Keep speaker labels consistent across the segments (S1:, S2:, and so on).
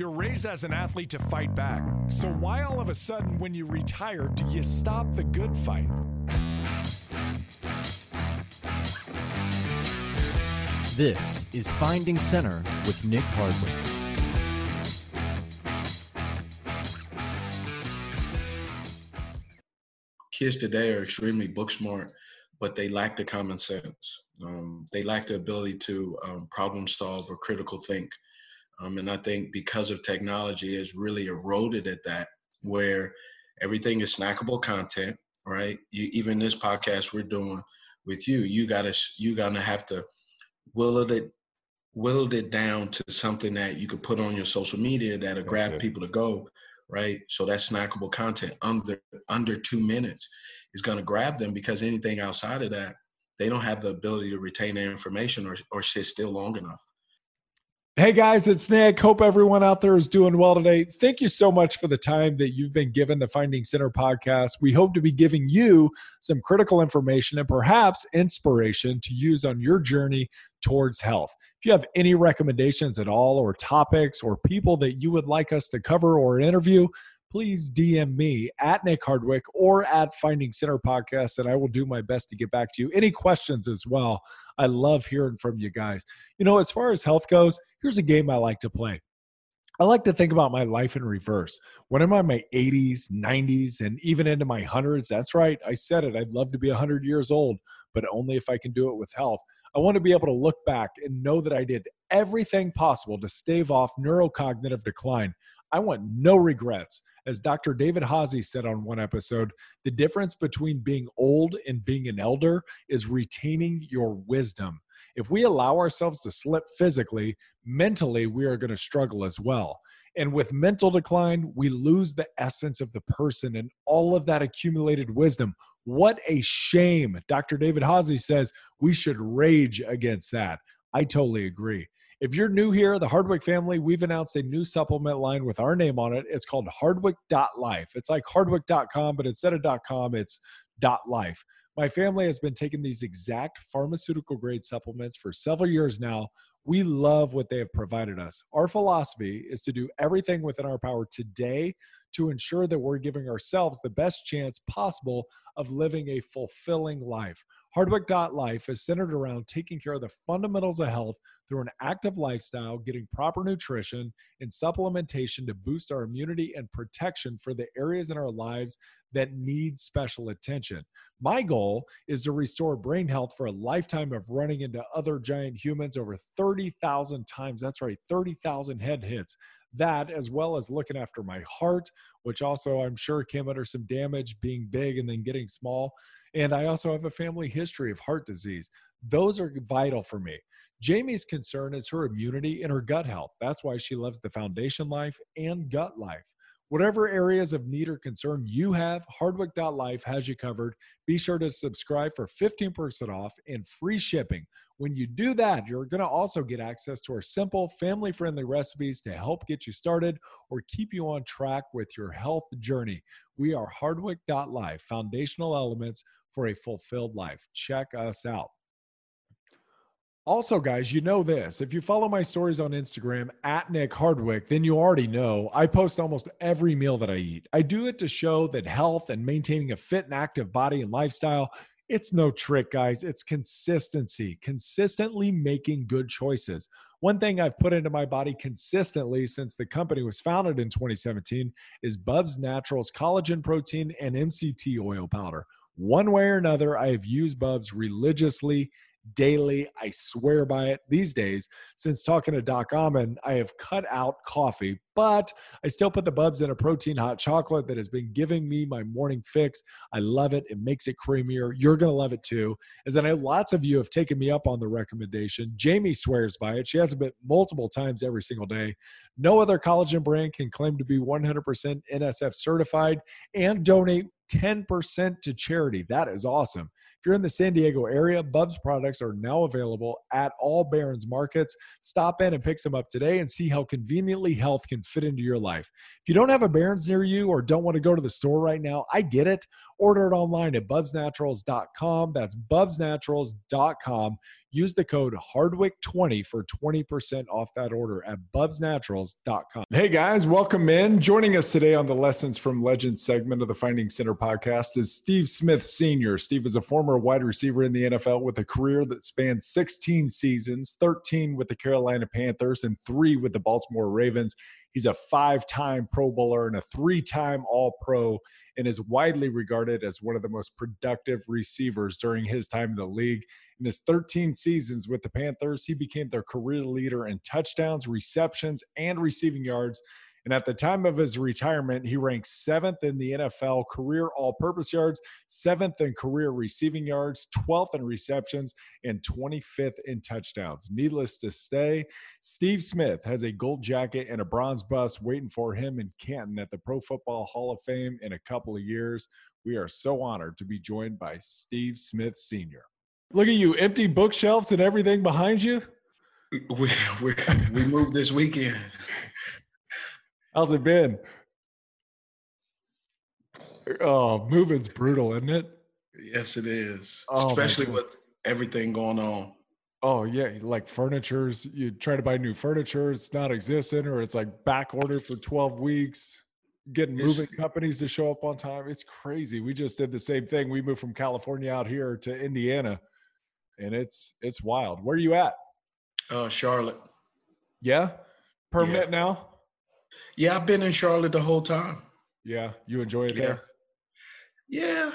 S1: You're raised as an athlete to fight back. So why all of a sudden, when you retire, do you stop the good fight?
S2: This is Finding Center with Nick Hardwick.
S3: Kids today are extremely book smart, but they lack the common sense. Um, they lack the ability to um, problem solve or critical think. Um, and I think because of technology has really eroded at that, where everything is snackable content, right? You, even this podcast we're doing with you, you gotta you gotta have to will it whittled it down to something that you could put on your social media that'll grab it. people to go, right? So that snackable content under under two minutes is gonna grab them because anything outside of that, they don't have the ability to retain their information or, or sit still long enough.
S1: Hey guys, it's Nick. Hope everyone out there is doing well today. Thank you so much for the time that you've been given the Finding Center podcast. We hope to be giving you some critical information and perhaps inspiration to use on your journey towards health. If you have any recommendations at all, or topics, or people that you would like us to cover or interview, please DM me at Nick Hardwick or at Finding Center Podcast, and I will do my best to get back to you. Any questions as well? I love hearing from you guys. You know, as far as health goes, here's a game I like to play. I like to think about my life in reverse. When I'm in my 80s, 90s, and even into my hundreds, that's right, I said it. I'd love to be 100 years old, but only if I can do it with health. I want to be able to look back and know that I did everything possible to stave off neurocognitive decline. I want no regrets. As Dr. David Haase said on one episode, the difference between being old and being an elder is retaining your wisdom. If we allow ourselves to slip physically, mentally, we are going to struggle as well. And with mental decline, we lose the essence of the person and all of that accumulated wisdom. What a shame. Dr. David Haase says we should rage against that. I totally agree. If you're new here, the Hardwick family, we've announced a new supplement line with our name on it. It's called Hardwick.life. It's like Hardwick.com, but instead of .com, it's .life. My family has been taking these exact pharmaceutical grade supplements for several years now. We love what they have provided us. Our philosophy is to do everything within our power today to ensure that we're giving ourselves the best chance possible of living a fulfilling life. Hardwick.life is centered around taking care of the fundamentals of health through an active lifestyle, getting proper nutrition and supplementation to boost our immunity and protection for the areas in our lives that need special attention. My goal is to restore brain health for a lifetime of running into other giant humans over 30,000 times. That's right, 30,000 head hits that as well as looking after my heart which also i'm sure came under some damage being big and then getting small and I also have a family history of heart disease. Those are vital for me. Jamie's concern is her immunity and her gut health. That's why she loves the foundation life and gut life. Whatever areas of need or concern you have, Hardwick.life has you covered. Be sure to subscribe for 15% off and free shipping. When you do that, you're going to also get access to our simple, family friendly recipes to help get you started or keep you on track with your health journey. We are Hardwick.life, foundational elements for a fulfilled life. Check us out. Also, guys, you know this. If you follow my stories on Instagram at Nick Hardwick, then you already know I post almost every meal that I eat. I do it to show that health and maintaining a fit and active body and lifestyle, it's no trick, guys. It's consistency, consistently making good choices. One thing I've put into my body consistently since the company was founded in 2017 is Bubs Naturals collagen protein and MCT oil powder. One way or another, I have used Bubs religiously daily. I swear by it these days. Since talking to Doc Amen, I have cut out coffee, but I still put the bubs in a protein hot chocolate that has been giving me my morning fix. I love it. It makes it creamier. You're going to love it too. As I know lots of you have taken me up on the recommendation. Jamie swears by it. She has it multiple times every single day. No other collagen brand can claim to be 100% NSF certified and donate 10% to charity. That is awesome. If you're in the San Diego area, Bubs products are now available at all Barons markets. Stop in and pick some up today and see how conveniently health can fit into your life. If you don't have a Barons near you or don't want to go to the store right now, I get it. Order it online at bubsnaturals.com. That's bubsnaturals.com. Use the code Hardwick20 for 20% off that order at bubsnaturals.com. Hey guys, welcome in. Joining us today on the Lessons from Legends segment of the Finding Center podcast is Steve Smith Sr. Steve is a former wide receiver in the NFL with a career that spans 16 seasons, 13 with the Carolina Panthers, and three with the Baltimore Ravens. He's a five time Pro Bowler and a three time All Pro, and is widely regarded as one of the most productive receivers during his time in the league. In his 13 seasons with the Panthers, he became their career leader in touchdowns, receptions, and receiving yards and at the time of his retirement, he ranked seventh in the NFL career all purpose yards, seventh in career receiving yards, 12th in receptions, and 25th in touchdowns. Needless to say, Steve Smith has a gold jacket and a bronze bust waiting for him in Canton at the Pro Football Hall of Fame in a couple of years. We are so honored to be joined by Steve Smith Sr. Look at you, empty bookshelves and everything behind you.
S3: We, we, we moved this weekend.
S1: How's it been? Oh, moving's brutal, isn't it?
S3: Yes, it is. Oh, Especially with everything going on.
S1: Oh yeah, like furniture's you try to buy new furniture, it's not existent, or it's like back ordered for 12 weeks. Getting moving it's, companies to show up on time. It's crazy. We just did the same thing. We moved from California out here to Indiana, and it's it's wild. Where are you at?
S3: Uh Charlotte.
S1: Yeah? Permanent yeah. now?
S3: Yeah, I've been in Charlotte the whole time.
S1: Yeah, you enjoy it
S3: yeah.
S1: there.
S3: Yeah,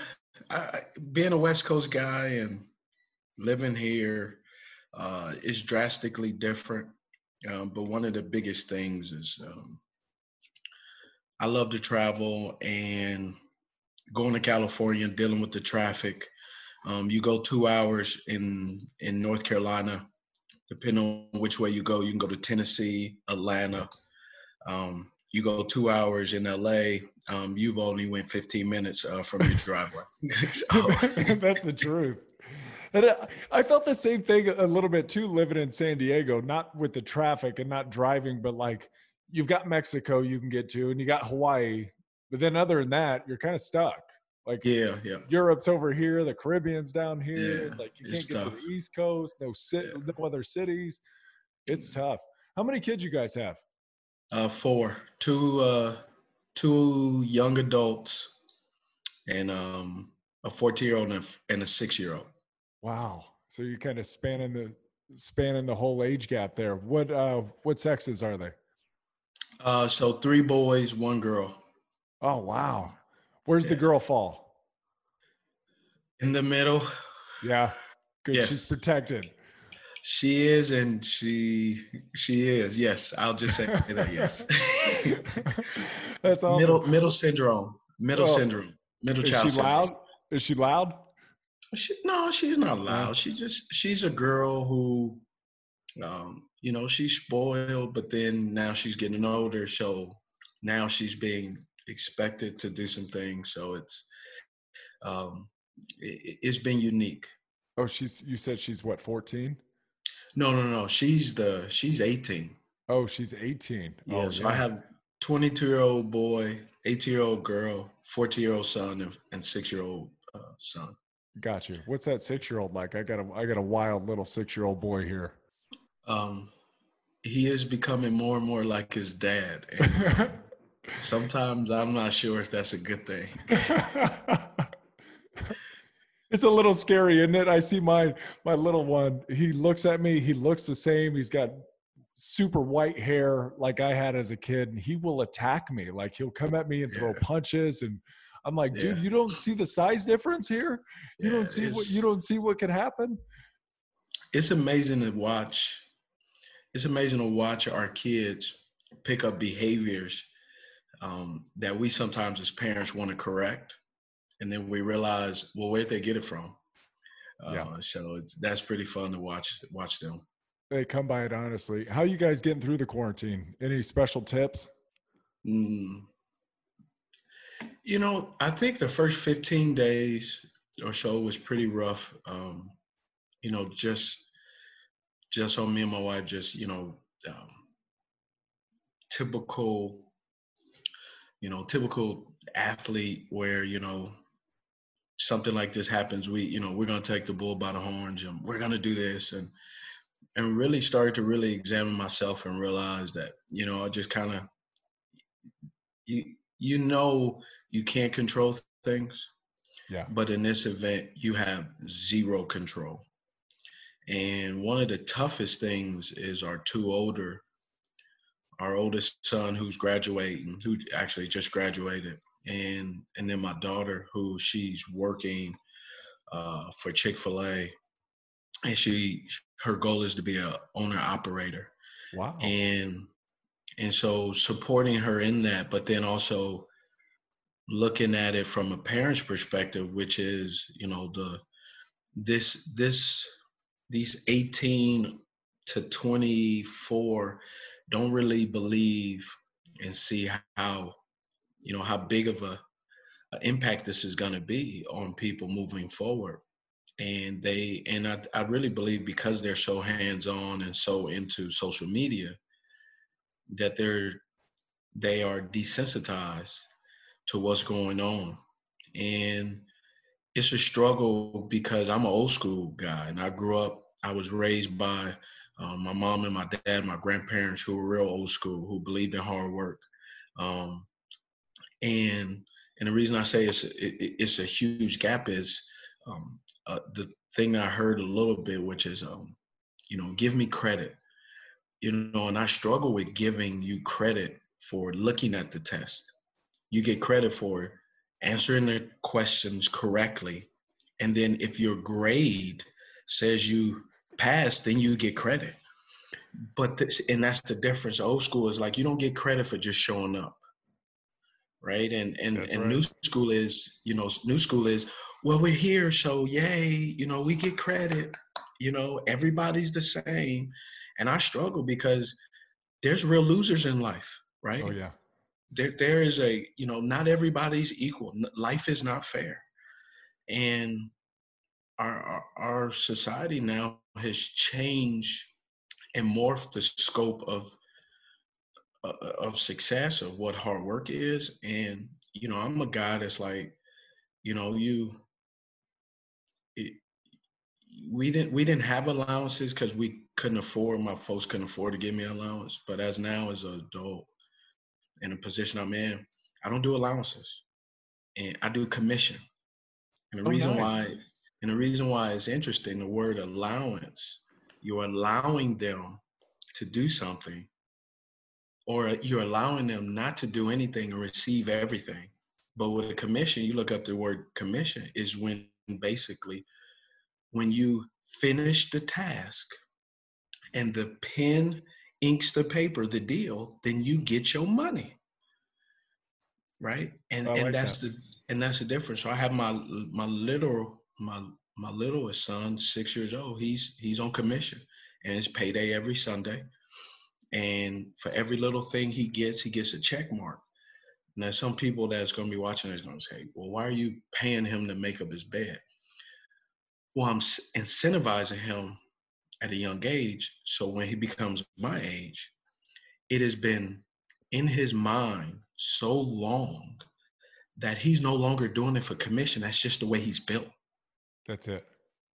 S3: I, being a West Coast guy and living here uh, is drastically different. Um, but one of the biggest things is um, I love to travel and going to California, dealing with the traffic. Um, you go two hours in in North Carolina, depending on which way you go. You can go to Tennessee, Atlanta, um, you go two hours in LA, um, you've only went 15 minutes uh, from your driveway.
S1: That's the truth. And I felt the same thing a little bit too, living in San Diego, not with the traffic and not driving, but like you've got Mexico you can get to, and you got Hawaii. But then, other than that, you're kind of stuck. Like,
S3: yeah, yeah.
S1: Europe's over here, the Caribbean's down here. Yeah, it's like you can't get tough. to the East Coast, no, sit, yeah. no other cities. It's tough. How many kids you guys have?
S3: Uh, four, two, uh, two young adults, and um, a fourteen-year-old and a, and a six-year-old.
S1: Wow! So you're kind of spanning the spanning the whole age gap there. What uh, what sexes are they?
S3: Uh, so three boys, one girl.
S1: Oh wow! Where's yeah. the girl fall?
S3: In the middle.
S1: Yeah, good. Yes. She's protected.
S3: She is, and she she is. Yes, I'll just say that. Yes.
S1: That's awesome.
S3: Middle middle syndrome. Middle syndrome. Middle
S1: is
S3: child.
S1: Is she syndrome. loud? Is she loud?
S3: She, no, she's not loud. She just she's a girl who, um, you know, she's spoiled, but then now she's getting older, so now she's being expected to do some things. So it's, um, it, it's been unique.
S1: Oh, she's. You said she's what? Fourteen.
S3: No, no, no. She's the she's 18.
S1: Oh, she's 18.
S3: Yeah,
S1: oh,
S3: so yeah. I have 22 year old boy, 18 year old girl, 14 year old son, and, and six year old uh, son.
S1: Got you. What's that six year old like? I got a I got a wild little six year old boy here.
S3: Um, he is becoming more and more like his dad. And sometimes I'm not sure if that's a good thing.
S1: it's a little scary, isn't it? I see my my little one. He looks at me. He looks the same. He's got super white hair like I had as a kid, and he will attack me. Like he'll come at me and throw yeah. punches, and I'm like, dude, yeah. you don't see the size difference here. You yeah, don't see what you don't see what could happen.
S3: It's amazing to watch. It's amazing to watch our kids pick up behaviors um, that we sometimes as parents want to correct and then we realize, well, where'd they get it from? Uh, yeah. So it's that's pretty fun to watch watch them.
S1: They come by it honestly. How you guys getting through the quarantine? Any special tips?
S3: Mm. You know, I think the first 15 days or so was pretty rough. Um, you know, just just on me and my wife, just you know, um, typical, you know, typical athlete where you know something like this happens, we, you know, we're gonna take the bull by the horns and we're gonna do this and and really started to really examine myself and realize that, you know, I just kind of you you know you can't control things.
S1: Yeah.
S3: But in this event, you have zero control. And one of the toughest things is our two older, our oldest son who's graduating, who actually just graduated, and and then my daughter who she's working uh, for Chick Fil A, and she her goal is to be a owner operator.
S1: Wow.
S3: And and so supporting her in that, but then also looking at it from a parent's perspective, which is you know the this this these 18 to 24 don't really believe and see how you know how big of a, a impact this is going to be on people moving forward. And they and I, I really believe because they're so hands-on and so into social media that they're they are desensitized to what's going on. And it's a struggle because i'm an old school guy and i grew up i was raised by um, my mom and my dad my grandparents who were real old school who believed in hard work. Um, and and the reason i say it's it, it's a huge gap is um, uh, the thing I heard a little bit, which is, um, you know, give me credit. You know, and I struggle with giving you credit for looking at the test. You get credit for answering the questions correctly. And then if your grade says you passed, then you get credit. But this, and that's the difference. Old school is like you don't get credit for just showing up. Right. And and, and right. new school is, you know, new school is, well, we're here, so yay, you know, we get credit. You know, everybody's the same. And I struggle because there's real losers in life, right?
S1: Oh yeah.
S3: There there is a, you know, not everybody's equal. Life is not fair. And our our, our society now has changed and morphed the scope of Uh, uh, of success of what hard work is and you know i'm a guy that's like you know you it, we didn't we didn't have allowances because we couldn't afford my folks couldn't afford to give me an allowance but as now as an adult in a position i'm in i don't do allowances and i do commission and the
S1: oh,
S3: reason
S1: nice.
S3: why and the reason why it's interesting the word allowance you're allowing them to do something or you're allowing them not to do anything and receive everything. But with a commission you look up the word commission is when basically when you finish the task and the pen inks the paper the deal then you get your money. Right? And
S1: I
S3: and that's
S1: that.
S3: the and that's the difference. So i have my my little my my littlest son six years old he's he's on commission and it's payday every sunday and for every little thing he gets he gets a check mark now, some people that's going to be watching is going to say, well, why are you paying him to make up his bed? Well, I'm incentivizing him at a young age. So when he becomes my age, it has been in his mind so long that he's no longer doing it for commission. That's just the way he's built.
S1: That's it.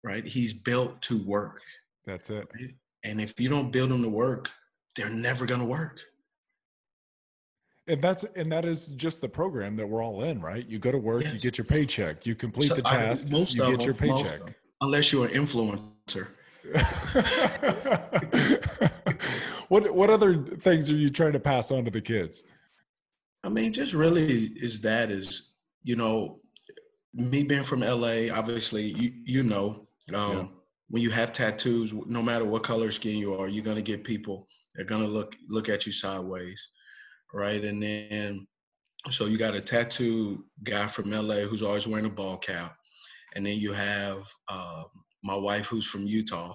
S3: Right? He's built to work.
S1: That's it.
S3: Right? And if you don't build him to work, they're never going to work.
S1: And that's and that is just the program that we're all in right? You go to work
S3: yes.
S1: you get your paycheck you complete
S3: so
S1: the task
S3: I, most
S1: you
S3: of
S1: get
S3: them,
S1: your paycheck.
S3: them, unless you're an influencer.
S1: What what other things are you trying to pass on to the kids?
S3: I mean just really is that is you know me being from la obviously you you know um, yeah. when you have tattoos no matter what color skin you are you're going to get people they're going to look look at you sideways right? And then so you got a tattoo guy from LA who's always wearing a ball cap, and then you have uh, my wife who's from Utah,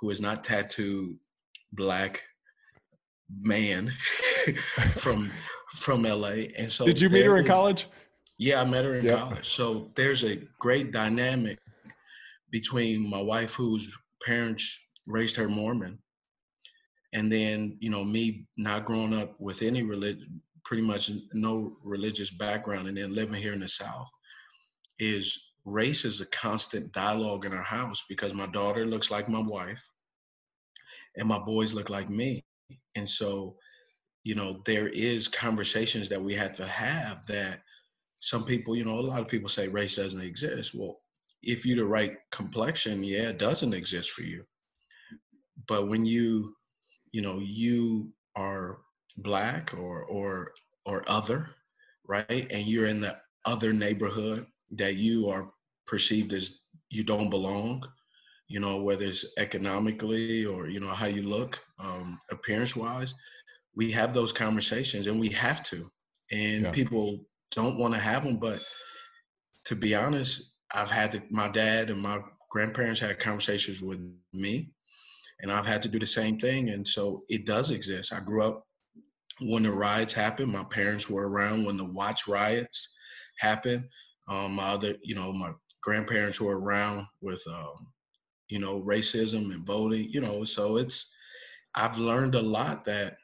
S3: who is not tattooed black man from from LA. And so
S1: did you meet her in college?
S3: Yeah, I met her in yep. college. So there's a great dynamic between my wife, whose parents raised her Mormon, and then you know me not growing up with any religion pretty much no religious background and then living here in the south is race is a constant dialogue in our house because my daughter looks like my wife and my boys look like me. And so, you know, there is conversations that we had to have that some people, you know, a lot of people say race doesn't exist. Well, if you're the right complexion, yeah, it doesn't exist for you. But when you, you know, you are black or or or other, right? And you're in the other neighborhood that you are perceived as you don't belong, you know, whether it's economically or, you know, how you look, um, appearance wise, we have those conversations and we have to. And yeah. people don't want to have them. But to be honest, I've had to, my dad and my grandparents had conversations with me, and I've had to do the same thing. And so it does exist. I grew up when the riots happened. My parents were around when the Watts riots happened. Um, my other, you know, my grandparents were around with, um, you know, racism and voting. You know, so it's. I've learned a lot that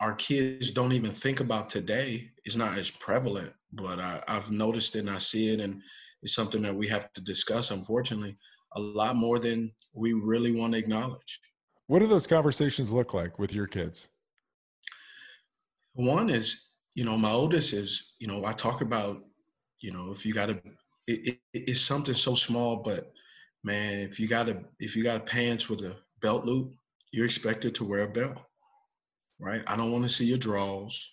S3: our kids don't even think about today is not as prevalent, but I, I've noticed it and I see it, and it's something that we have to discuss, unfortunately, a lot more than we really want to acknowledge.
S1: What do those conversations look like with your kids?
S3: One is, you know, my oldest is, you know, I talk about, you know, if you got to, it, it, it's something so small, but man, if you got a, if you got pants with a belt loop, you're expected to wear a belt right? I don't want to see your draws,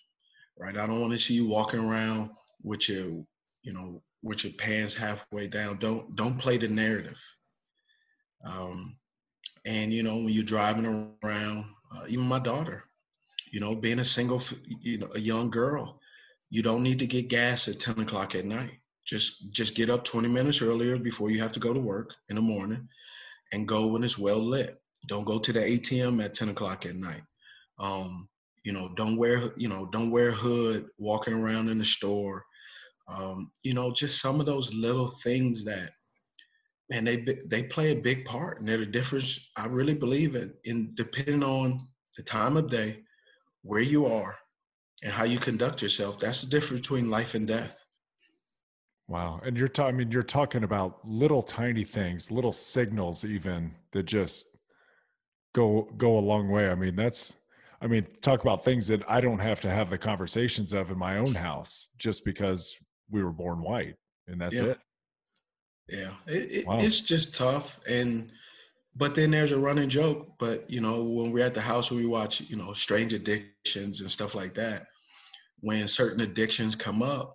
S3: right? I don't want to see you walking around with your, you know, with your pants halfway down. Don't don't play the narrative. Um, and you know, when you're driving around, uh, even my daughter, you know, being a single, you know, a young girl, you don't need to get gas at 10 o'clock at night. Just just get up 20 minutes earlier before you have to go to work in the morning, and go when it's well lit. Don't go to the ATM at 10 o'clock at night. Um, you know, don't wear, you know, don't wear hood walking around in the store. Um, you know, just some of those little things that, man, they they play a big part, and they're the difference. I really believe it in depending on the time of day, where you are, and how you conduct yourself. That's the difference between life and death.
S1: Wow. And you're talking, I mean, you're talking about little tiny things, little signals even that just go, go a long way. I mean, that's, I mean, talk about things that I don't have to have the conversations of in my own house just because we were born white and that's
S3: yeah.
S1: it.
S3: Yeah, it, it, wow. it's just tough. And, but then there's a running joke. But, you know, when we're at the house, we watch, you know, strange addictions and stuff like that. When certain addictions come up,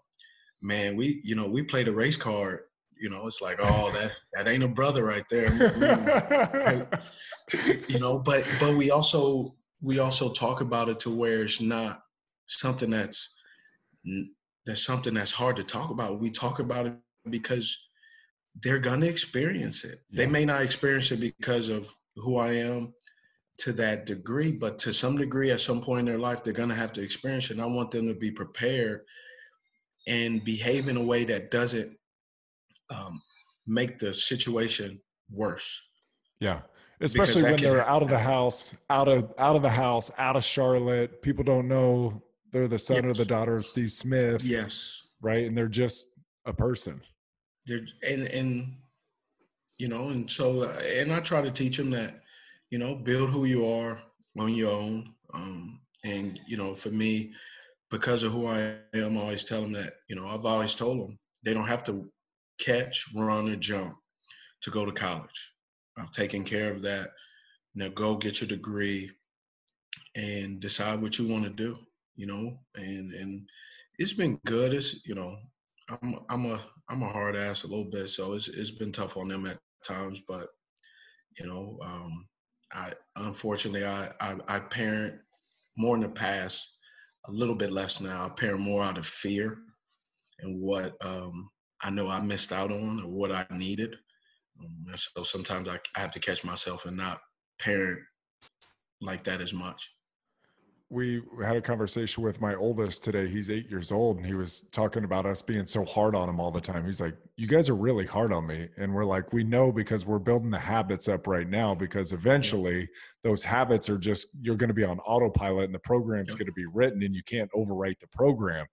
S3: man, we, you know, we play the race card. You know, it's like, oh, that that ain't a brother right there. you know, but but we also we also talk about it to where it's not something that's that's something that's hard to talk about. We talk about it because they're gonna experience it. Yeah. They may not experience it because of who I am to that degree, but to some degree, at some point in their life, they're gonna have to experience it. And I want them to be prepared and behave in a way that doesn't um, make the situation worse.
S1: Yeah especially when they're out of the house, out of out of the house, out of Charlotte. People don't know they're the son yes. or the daughter of Steve Smith.
S3: Yes,
S1: right, and they're just a person.
S3: They're and and you know, and so and I try to teach them that you know build who you are on your own. Um, and you know, for me, because of who I am, I always tell them that you know I've always told them they don't have to catch, run, or jump to go to college I've taken care of that. Now go get your degree and decide what you want to do, you know, and and it's been good. It's you know, I'm I'm a I'm a hard ass a little bit, so it's it's been tough on them at times, but you know, um, I unfortunately I, I I parent more in the past, a little bit less now. I parent more out of fear and what um, I know I missed out on or what I needed. Um, so sometimes I, I have to catch myself and not parent like that as much.
S1: We had a conversation with my oldest today. He's eight years old, and he was talking about us being so hard on him all the time. He's like, You guys are really hard on me. And we're like, We know because we're building the habits up right now, because eventually those habits are just, you're going to be on autopilot and the program's yep. going to be written and you can't overwrite the program.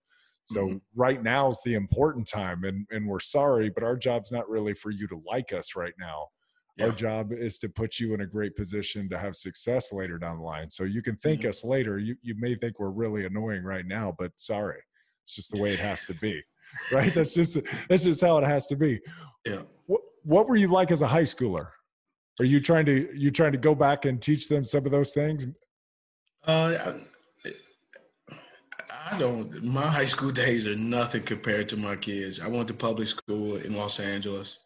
S1: So mm-hmm. right now is the important time, and and we're sorry, but our job's not really for you to like us right now. Yeah. Our job is to put you in a great position to have success later down the line. So you can thank mm-hmm. us later. You you may think we're really annoying right now, but sorry, it's just the way it has to be, right? That's just that's just how it has to be.
S3: Yeah.
S1: What what were you like as a high schooler? Are you trying to you trying to go back and teach them some of those things?
S3: Uh, I don't. My high school days are nothing compared to my kids. I went to public school in Los Angeles.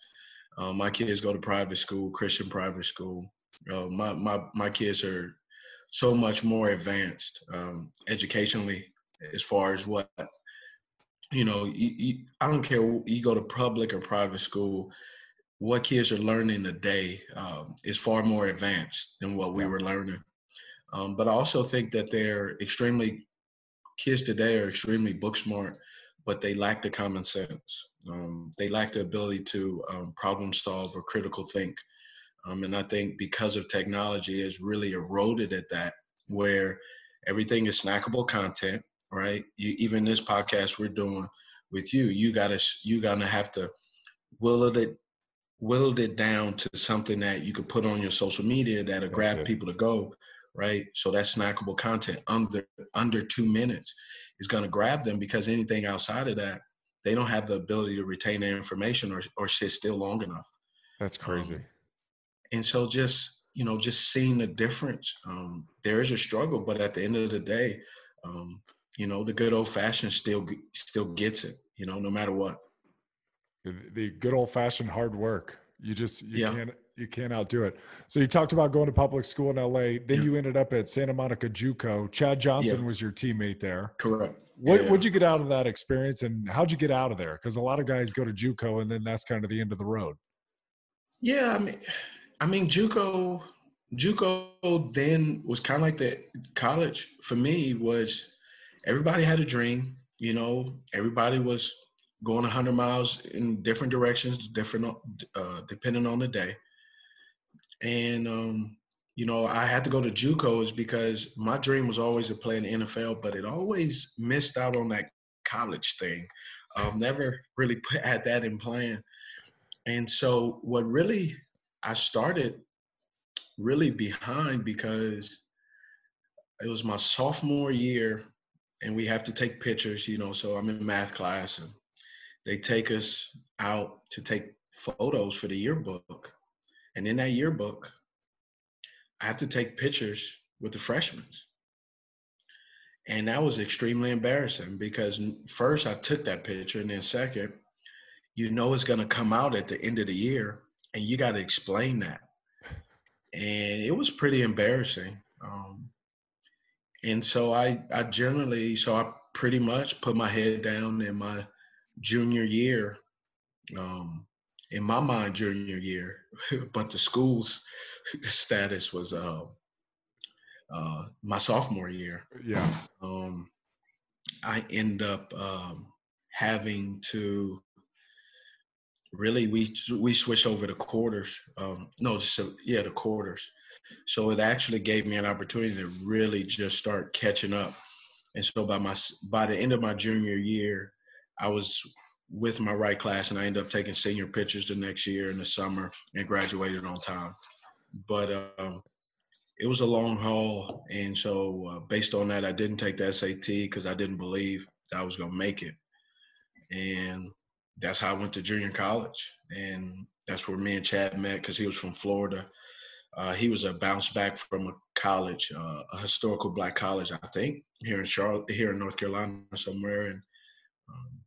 S3: Uh, my kids go to private school, Christian private school. Uh, my my my kids are so much more advanced um, educationally as far as what you know. You, you, I don't care you go to public or private school. What kids are learning today um, is far more advanced than what we were learning. Um, but I also think that they're extremely kids today are extremely book smart, but they lack the common sense. Um, they lack the ability to um, problem solve or critical think. Um, and I think because of technology, has really eroded at that, where everything is snackable content, right? You, even this podcast we're doing with you, you gotta you gotta have to will it whittled it down to something that you could put on your social media that'll grab people to go right? So that's snackable content under under two minutes is going to grab them because anything outside of that, they don't have the ability to retain their information or or sit still long enough.
S1: That's crazy. Um,
S3: and so just you know just seeing the difference, um, there is a struggle, but at the end of the day, um, you know the good old fashioned still still gets it. You know, no matter what.
S1: The good old fashioned hard work. You just you yeah. can't you can't outdo it. So you talked about going to public school in LA. Then yeah. you ended up at Santa Monica JUCO. Chad Johnson yeah. was your teammate there.
S3: Correct.
S1: What yeah. would you get out of that experience, and how'd you get out of there? Because a lot of guys go to JUCO, and then that's kind of the end of the road.
S3: Yeah, I mean, I mean JUCO. JUCO then was kind of like the college for me. Was everybody had a dream? You know, everybody was going 100 miles in different directions, different uh, depending on the day and um, you know I had to go to JUCOs because my dream was always to play in the NFL, but it always missed out on that college thing. Um, never really put, had that in plan, and so what really I started really behind because it was my sophomore year and we have to take pictures, you know, so I'm in math class and they take us out to take photos for the yearbook. And in that yearbook, I have to take pictures with the freshmen. And that was extremely embarrassing because first I took that picture, and then second, you know it's going to come out at the end of the year, and you got to explain that. And it was pretty embarrassing. Um, and so I, I generally, so I pretty much put my head down in my junior year um, in my mind junior year, but the school's status was uh, uh, my sophomore year.
S1: Yeah.
S3: Um, I end up um, having to really we we switched over to quarters. Um, no, so yeah, the quarters. So it actually gave me an opportunity to really just start catching up. And so by my by the end of my junior year, I was with my right class, and I ended up taking senior pictures the next year in the summer and graduated on time. But um, it was a long haul, and so uh, based on that, I didn't take the SAT because I didn't believe I was going to make it, and that's how I went to junior college, and that's where me and Chad met because he was from Florida. Uh, he was a bounce back from a college, uh, a historical black college, I think, here in Charlotte, here in North Carolina somewhere, and um,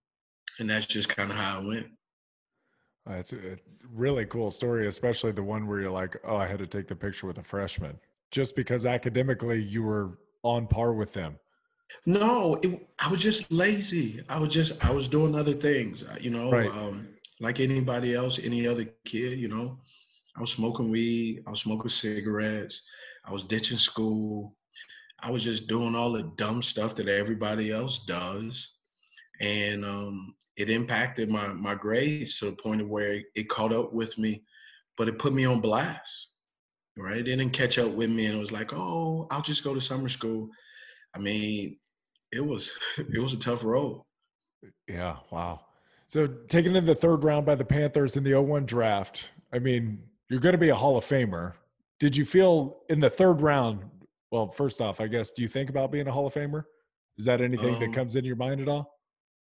S3: and that's just kind of how it went.
S1: That's a really cool story, especially the one where you're like, "Oh, I had to take the picture with a freshman," just because academically you were on par with them.
S3: No, it, I was just lazy. I was just I was doing other things, uh, you know, right. um, like anybody else, any other kid. You know, I was smoking weed. I was smoking cigarettes. I was ditching school. I was just doing all the dumb stuff that everybody else does, and um, it impacted my my grades to the point of where it caught up with me, but it put me on blast. Right? It didn't catch up with me, and it was like, oh, I'll just go to summer school. I mean, it was it was a tough road.
S1: Yeah, wow. So taken in the third round by the Panthers in the 01 draft, I mean, you're going to be a Hall of Famer. Did you feel in the third round? Well, first off, I guess, do you think about being a Hall of Famer? Is that anything um, that comes in your mind at all?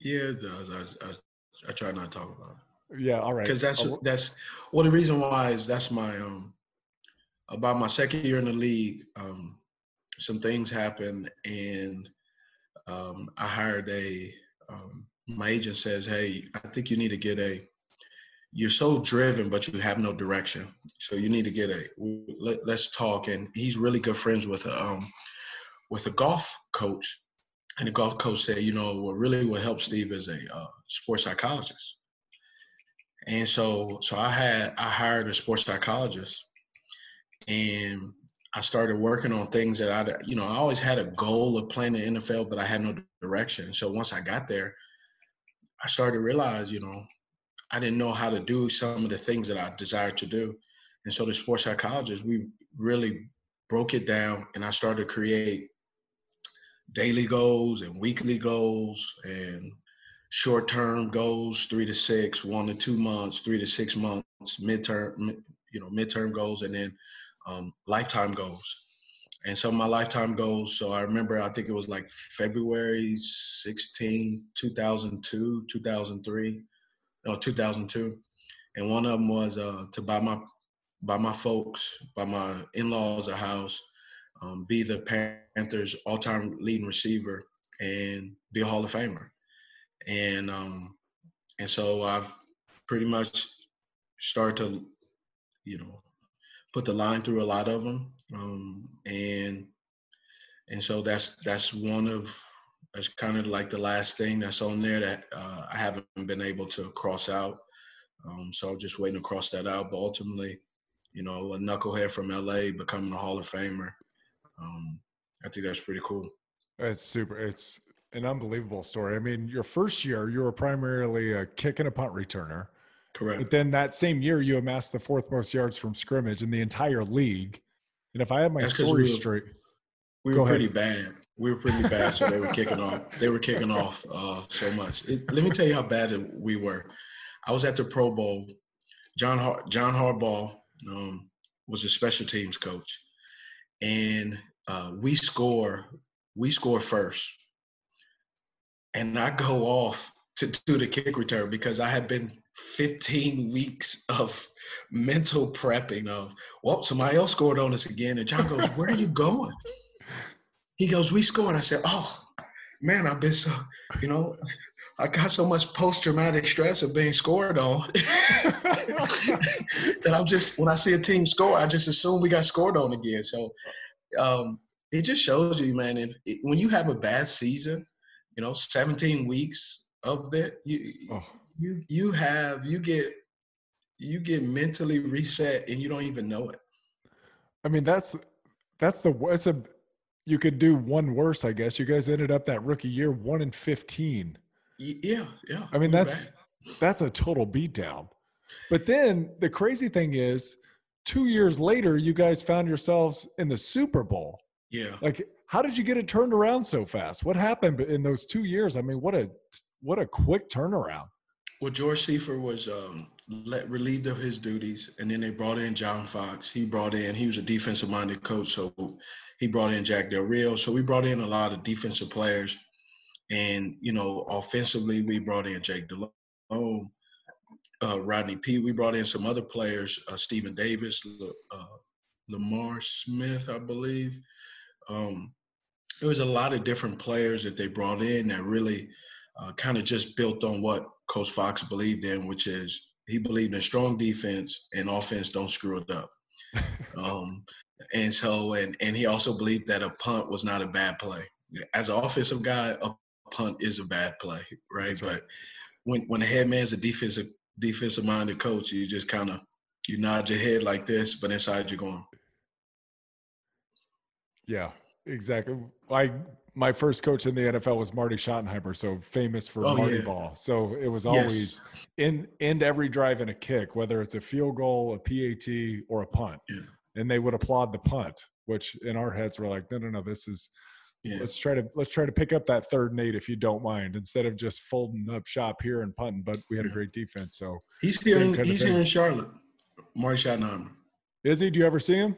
S3: Yeah, it does. I, I, I try not to talk about it.
S1: Yeah, all right.
S3: Because that's that's well, the reason why is that's my um about my second year in the league. Um, some things happened, and um, I hired a um, my agent says, "Hey, I think you need to get a. You're so driven, but you have no direction. So you need to get a. Let, us talk." And he's really good friends with a um, with a golf coach, and the golf coach said, "You know, what really will help Steve is a uh, sports psychologist." And so, so I had I hired a sports psychologist, and I started working on things that I, you know, I always had a goal of playing the NFL, but I had no direction. So once I got there, I started to realize, you know, I didn't know how to do some of the things that I desired to do. And so the sports psychologist, we really broke it down and I started to create daily goals and weekly goals and short-term goals, three to six, one to two months, three to six months, midterm, you know, midterm goals, and then um, lifetime goals and of my lifetime goals. So I remember, I think it was like February 16, 2002, 2003, no, 2002. And one of them was uh, to buy my, buy my folks, buy my in-laws a house, um, be the Panthers all-time leading receiver and be a Hall of Famer. And, um, and so I've pretty much started to, you know, put the line through a lot of them, um, and and so that's that's one of that's kind of like the last thing that's on there that uh, I haven't been able to cross out. Um, so I'm just waiting to cross that out. But ultimately, you know, a knucklehead from LA becoming a Hall of Famer, um, I think that's pretty cool.
S1: It's super. It's an unbelievable story. I mean, your first year, you were primarily a kick and a punt returner.
S3: Correct.
S1: But then that same year, you amassed the fourth most yards from scrimmage in the entire league. And if I have my That's story we were, straight,
S3: we were pretty ahead. bad. We were pretty bad, so they were kicking off. They were kicking off uh, so much. It, let me tell you how bad we were. I was at the Pro Bowl. John Har- John Harbaugh um, was a special teams coach, and uh, we score we score first, and I go off to do the kick return because I had been 15 weeks of mental prepping of, well, somebody else scored on us again. And John goes, Where are you going? He goes, We scored. I said, Oh, man, I've been so, you know, I got so much post traumatic stress of being scored on that I'm just, when I see a team score, I just assume we got scored on again. So um, it just shows you, man, if, when you have a bad season, you know, 17 weeks of that, you, oh you you have you get you get mentally reset and you don't even know it.
S1: I mean, that's that's the it's a you could do one worse, I guess. You guys ended up that rookie year one in fifteen.
S3: Yeah, yeah.
S1: I mean, that's that's a total beatdown. But then the crazy thing is, two years later, you guys found yourselves in the Super Bowl.
S3: Yeah.
S1: Like, how did you get it turned around so fast? What happened in those two years? I mean, what a what a quick turnaround.
S3: Well, George Seifert was um, let, relieved of his duties, and then they brought in John Fox. He brought in, he was a defensive minded coach, so he brought in Jack Del Rio. So we brought in a lot of defensive players. And, you know, offensively, we brought in Jake Delhomme, uh, Rodney P. We brought in some other players, uh, Stephen Davis, uh, Lamar Smith, I believe. Um, there was a lot of different players that they brought in that really uh, kind of just built on what Coach Fox believed in, which is he believed in strong defense and offense don't screw it up. um, and so, and and he also believed that a punt was not a bad play. As an offensive guy, a punt is a bad play, right? right. But when when the head man's a defensive defensive minded coach, you just kind of you nod your head like this, but inside you're going.
S1: Yeah, exactly. I my first coach in the NFL was Marty Schottenheimer, so famous for oh, Marty yeah. ball. So it was always yes. in end every drive and a kick, whether it's a field goal, a PAT, or a punt.
S3: Yeah.
S1: And they would applaud the punt, which in our heads were like, no, no, no, this is yeah. let's try to let's try to pick up that third and eight if you don't mind, instead of just folding up shop here and punting. But we had a great defense, so
S3: he's here. In, he's here in Charlotte. Marty Schottenheimer.
S1: Is he? Do you ever see him?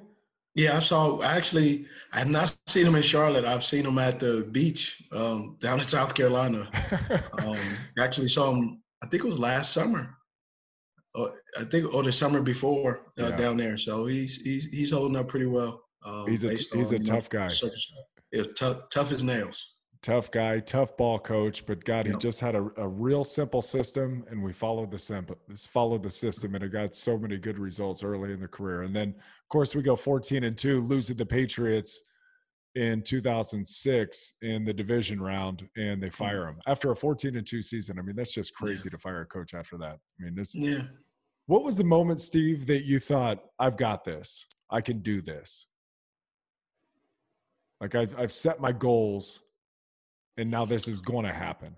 S3: Yeah, I saw. Actually, I have not seen him in Charlotte. I've seen him at the beach um, down in South Carolina. um, actually saw him. I think it was last summer. Uh, I think, or the summer before uh, yeah. down there. So he's he's he's holding up pretty well.
S1: Um, he's a he's on, a tough know, guy.
S3: Yeah, tough tough as nails
S1: tough guy, tough ball coach, but God, he just had a, a real simple system, and we followed the simple, followed the system, and it got so many good results early in the career. And then, of course, we go 14 and two, losing the Patriots in 2006 in the division round, and they mm-hmm. fire him after a 14 and two season. I mean, that's just crazy yeah. to fire a coach after that. I mean, this.
S3: Yeah.
S1: What was the moment, Steve, that you thought, "I've got this. I can do this"? Like I've I've set my goals and now this is going to happen.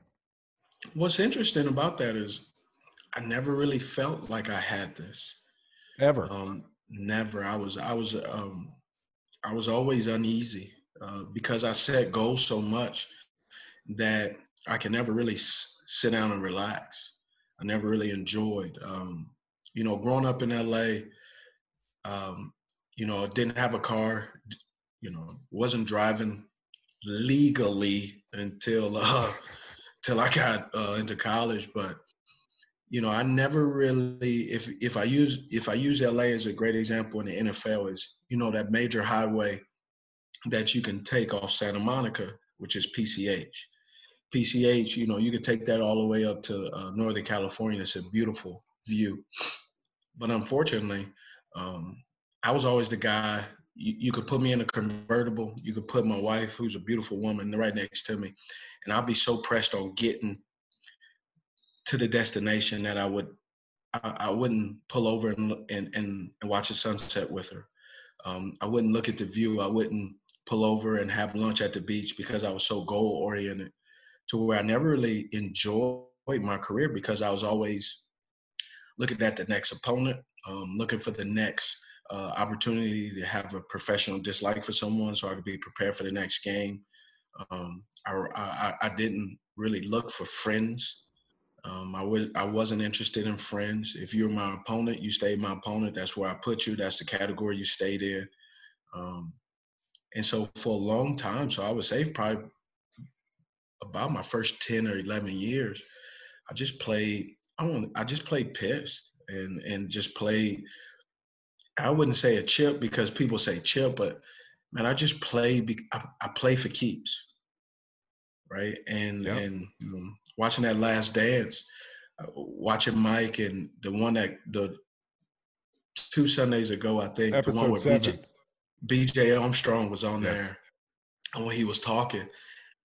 S3: What's interesting about that is I never really felt like I had this.
S1: Ever.
S3: Um, never. I was I was um I was always uneasy uh, because I set goals so much that I can never really s- sit down and relax. I never really enjoyed. Um, you know, growing up in LA, um, you know, didn't have a car, you know, wasn't driving legally until uh till I got uh, into college. But you know, I never really if if I use if I use LA as a great example in the NFL is you know that major highway that you can take off Santa Monica, which is PCH. PCH, you know, you could take that all the way up to uh, Northern California. It's a beautiful view. But unfortunately, um, I was always the guy you, you could put me in a convertible. You could put my wife, who's a beautiful woman, right next to me, and I'll be so pressed on getting to the destination that I would I, I wouldn't pull over and, and and watch the sunset with her. Um, I wouldn't look at the view. I wouldn't pull over and have lunch at the beach because I was so goal oriented. To where I never really enjoyed my career because I was always looking at the next opponent, um, looking for the next uh, opportunity to have a professional dislike for someone so I could be prepared for the next game. Um, I, I, I, didn't really look for friends. Um, I was I wasn't interested in friends. If you're my opponent, you stay my opponent. That's where I put you. That's the category you stayed in. Um, and so for a long time, so I would say probably about my first ten or eleven years, I just played. I want. I just played pissed and and just played I wouldn't say a chip because people say chip, but man, I just play. I, I play for keeps, right? And yep. and um, watching that Last Dance, uh, watching Mike and the one that the two Sundays ago, I think
S1: Episode
S3: the one
S1: with.
S3: BJ, BJ Armstrong was on yes. there, and when he was talking,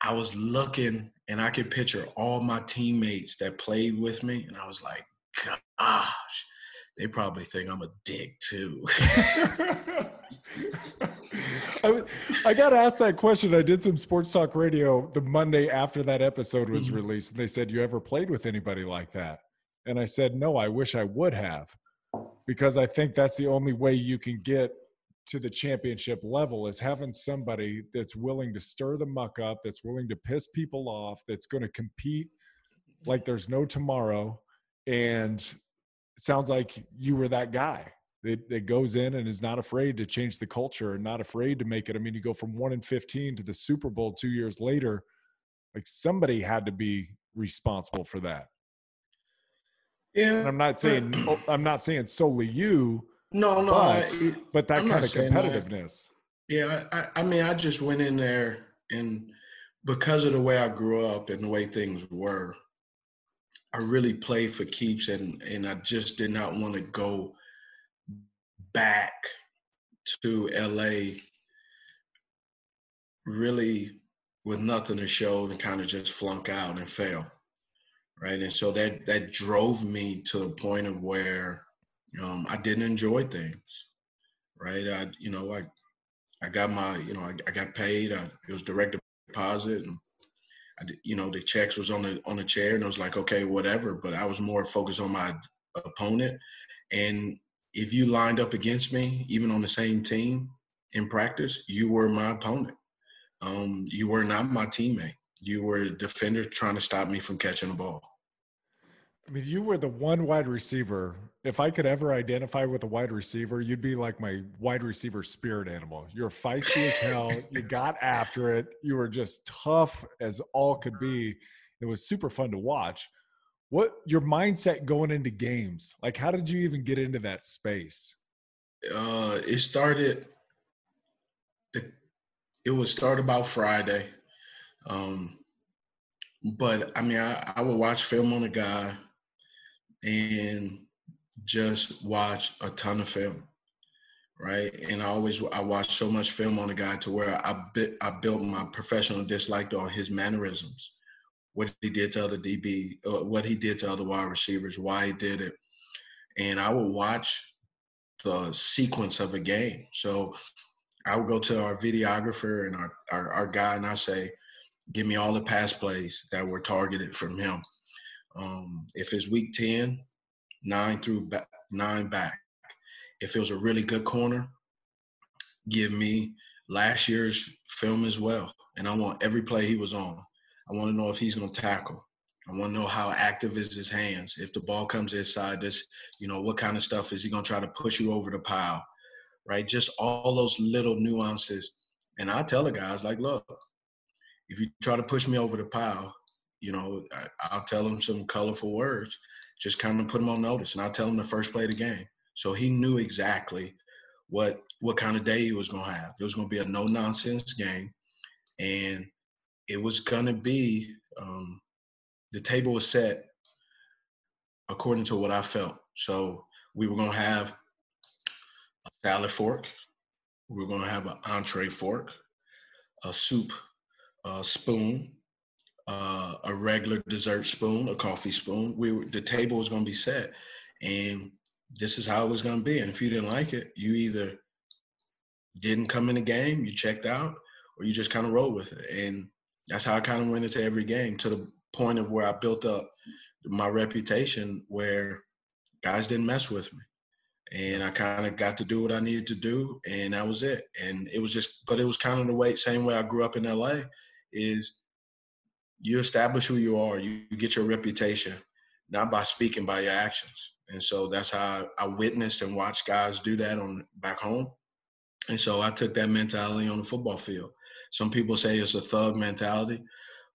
S3: I was looking and I could picture all my teammates that played with me, and I was like, gosh they probably think I'm a dick too.
S1: I, I got asked that question. I did some sports talk radio the Monday after that episode was mm-hmm. released, and they said, "You ever played with anybody like that?" And I said, "No, I wish I would have, because I think that's the only way you can get to the championship level is having somebody that's willing to stir the muck up, that's willing to piss people off, that's going to compete like there's no tomorrow." And sounds like you were that guy that, that goes in and is not afraid to change the culture and not afraid to make it. I mean, you go from one in 15 to the Super Bowl two years later. Like somebody had to be responsible for that.
S3: Yeah.
S1: And I'm not saying, oh, I'm not saying solely you.
S3: No, no.
S1: But, I, but that I'm kind of competitiveness.
S3: That. Yeah. I, I mean, I just went in there and because of the way I grew up and the way things were, I really played for keeps, and and I just did not want to go back to LA really with nothing to show and kind of just flunk out and fail right? And so that that drove me to the point of where um, i didn't enjoy things right? I you know i i got my you know i, I got paid I, it was direct deposit and you know, the checks was on the on the chair, and I was like, okay, whatever. But I was more focused on my opponent, and if you lined up against me, even on the same team in practice, you were my opponent. um, you were not my teammate. You were a defender trying to stop me from catching the ball.
S1: I mean, you were the one wide receiver. If I could ever identify with a wide receiver, you'd be like my wide receiver spirit animal. You're feisty as hell. You got after it. You were just tough as all could be. It was super fun to watch. What your mindset going into games? Like, how did you even get into that space?
S3: Uh, it started. It, it was start about Friday, um, but I mean, I, I would watch film on a guy and just watch a ton of film, right? And I always I watched so much film on the guy to where I bit, I built my professional dislike on his mannerisms, what he did to other DB, uh, what he did to other wide receivers, why he did it, and I would watch the sequence of a game. So I would go to our videographer and our, our, our guy and I say, give me all the pass plays that were targeted from him um, if it's week 10, nine through nine back. If it was a really good corner, give me last year's film as well. And I want every play he was on. I want to know if he's going to tackle. I want to know how active is his hands. If the ball comes inside this, you know, what kind of stuff is he going to try to push you over the pile, right? Just all those little nuances. And I tell the guys, like, look, if you try to push me over the pile, you know, I, will tell him some colorful words, just kind of put him on notice, and I'll tell him the first play of the game. So he knew exactly what what kind of day he was going to have. It was going to be a no nonsense game, and it was going to be um, the table was set according to what I felt. So we were going to have a salad fork, we were going to have an entree fork, a soup uh, spoon, uh, a regular dessert spoon, a coffee spoon. We the table was going to be set, and this is how it was going to be. And if you didn't like it, you either didn't come in the game, you checked out, or you just kind of rolled with it. And that's how I kind of went into every game to the point of where I built up my reputation, where guys didn't mess with me. And I kind of got to do what I needed to do, and that was it. And it was just, but it was kind of the way, same way I grew up in LA, is you establish who you are, you, get your reputation, not by speaking, by your actions. And so that's how I, I witnessed and watched guys do that on back home. And so I took that mentality on the football field. Some people say it's a thug mentality,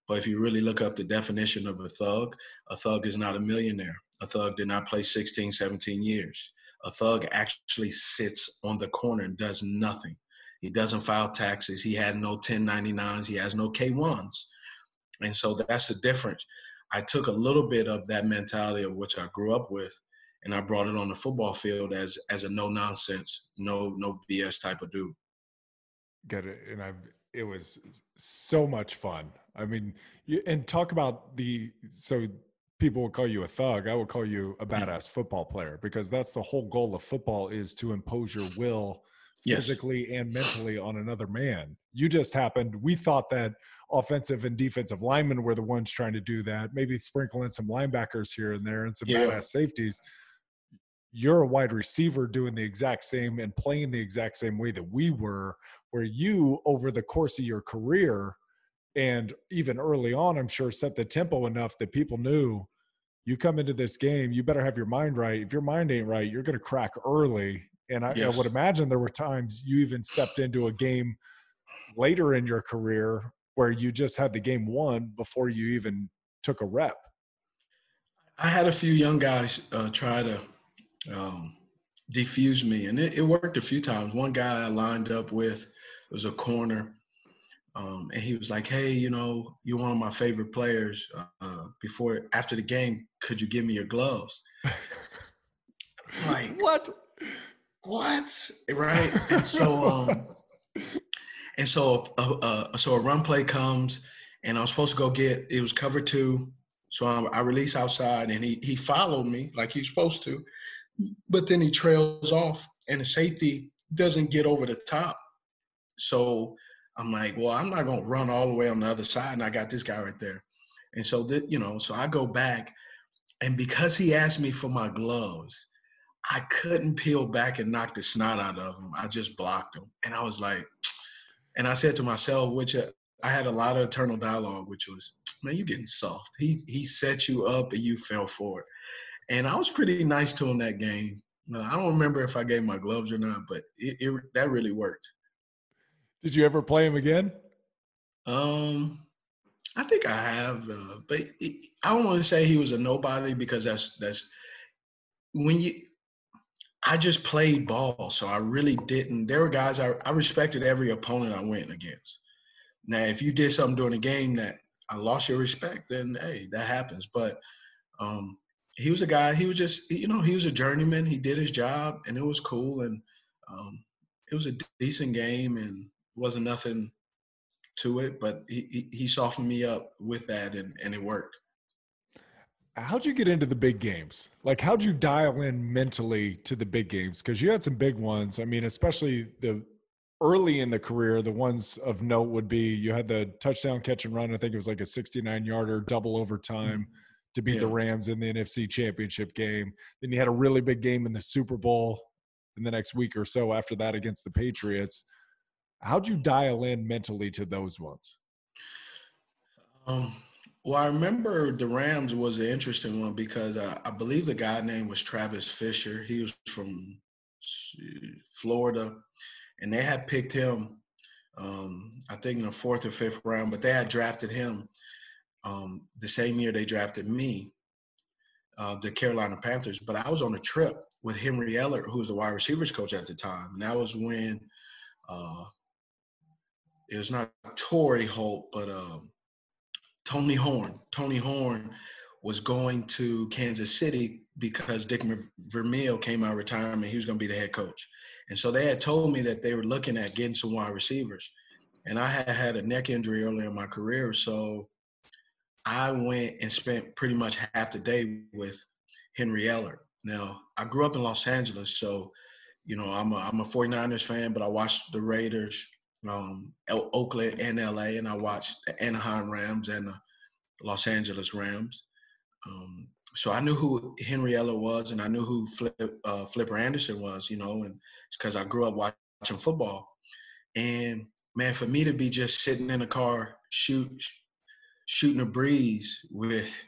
S3: but if you really look up the definition of a thug, a thug is not a millionaire. A thug did not play 16, 17 years. A thug actually sits on the corner and does nothing. He doesn't file taxes. He had no 1099s. He has no K1s. And so that's the difference. I took a little bit of that mentality of which I grew up with, and I brought it on the football field as as a no nonsense, no no BS type of dude.
S1: Get it, and I it was so much fun. I mean, you, and talk about the so people will call you a thug. I would call you a badass football player because that's the whole goal of football is to impose your will yes. physically and mentally on another man. You just happened. We thought that offensive and defensive linemen were the ones trying to do that. Maybe sprinkle in some linebackers here and there and some yeah. badass safeties. You're a wide receiver doing the exact same and playing the exact same way that we were, where you, over the course of your career, and even early on, I'm sure set the tempo enough that people knew you come into this game, you better have your mind right. If your mind ain't right, you're going to crack early and I, yes. I, would imagine there were times you even stepped into a game later in your career where you just had the game won before you even took a rep.
S3: I had a few young guys uh, try to um, defuse me, and it, it, worked a few times. One guy I lined up with was a corner, um, and he was like, "Hey, you know, you're one of my favorite players. Uh, before after the game, could you give me your gloves?"
S1: like what?
S3: What? Right? And so, um, and so, uh, uh, so a run play comes, and I was supposed to go get. It was cover two, so I, I release outside, and he he followed me like he's supposed to, but then he trails off, and the safety doesn't get over the top. So I'm like, well, I'm not gonna run all the way on the other side, and I got this guy right there, and so that you know, so I go back, and because he asked me for my gloves I couldn't peel back and knock the snot out of him. I just blocked him. And I was like, And I said to myself, which uh, I had a lot of internal dialogue, which was, man, you're getting soft. He he set you up and you fell for it. And I was pretty nice to him that game. I don't remember if I gave my gloves or not, but it, it that really worked.
S1: Did you ever play him again?
S3: Um, I think I have, uh, but it, I don't want to say he was a nobody because that's that's when you. I just played ball, so I really didn't. There were guys I, I respected every opponent I went against. Now, if you did something during the game that I lost your respect, then hey, that happens. But um, he was a guy. He was just, you know, he was a journeyman. He did his job, and it was cool. And um, it was a decent game, and wasn't nothing to it. But he, he, he softened me up with that, and and it worked.
S1: How'd you get into the big games? Like, how'd you dial in mentally to the big games? Because you had some big ones. I mean, especially the early in the career, the ones of note would be you had the touchdown catch and run. I think it was like a 69 yarder double overtime mm-hmm. to beat yeah. the Rams in the NFC championship game. Then you had a really big game in the Super Bowl in the next week or so after that against the Patriots. How'd you dial in mentally to those ones?
S3: Um, well, I remember the Rams was an interesting one because uh, I believe the guy name was Travis Fisher. He was from Florida and they had picked him, um, I think in the fourth or fifth round, but they had drafted him um, the same year they drafted me, uh, the Carolina Panthers. But I was on a trip with Henry Ellard, who was the wide receivers coach at the time, and that was when uh, it was not Torry Holt, but uh, Tony Horn. Tony Horn was going to Kansas City because Dick Vermeil came out of retirement. He was going to be the head coach. And so they had told me that they were looking at getting some wide receivers. And I had had a neck injury earlier in my career. So I went and spent pretty much half the day with Henry Ellard. Now, I grew up in Los Angeles. So, you know, I'm a, I'm a 49ers fan, but I watched the Raiders, um, Oakland and LA, and I watched the Anaheim Rams and the Los Angeles Rams. Um, so I knew who Henry Ellard was, and I knew who Flip, uh, Flipper Anderson was, you know, and it's because I grew up watching football. And man, for me to be just sitting in a car, shoot, shooting a breeze with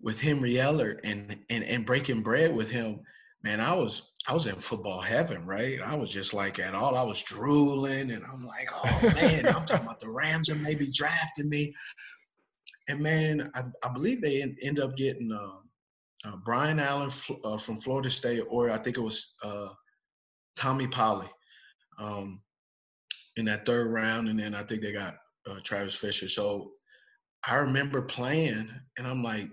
S3: with Henry Ellard and and and breaking bread with him, man, I was I was in football heaven, right? I was just like at all. I was drooling, and I'm like, oh man, I'm talking about the Rams and maybe drafting me. And man, I, I believe they end, end up getting uh, uh, Brian Allen uh, from Florida State, or I think it was uh, Tommy Polley um, in that third round, and then I think they got uh, Travis Fisher. So I remember playing, and I'm like,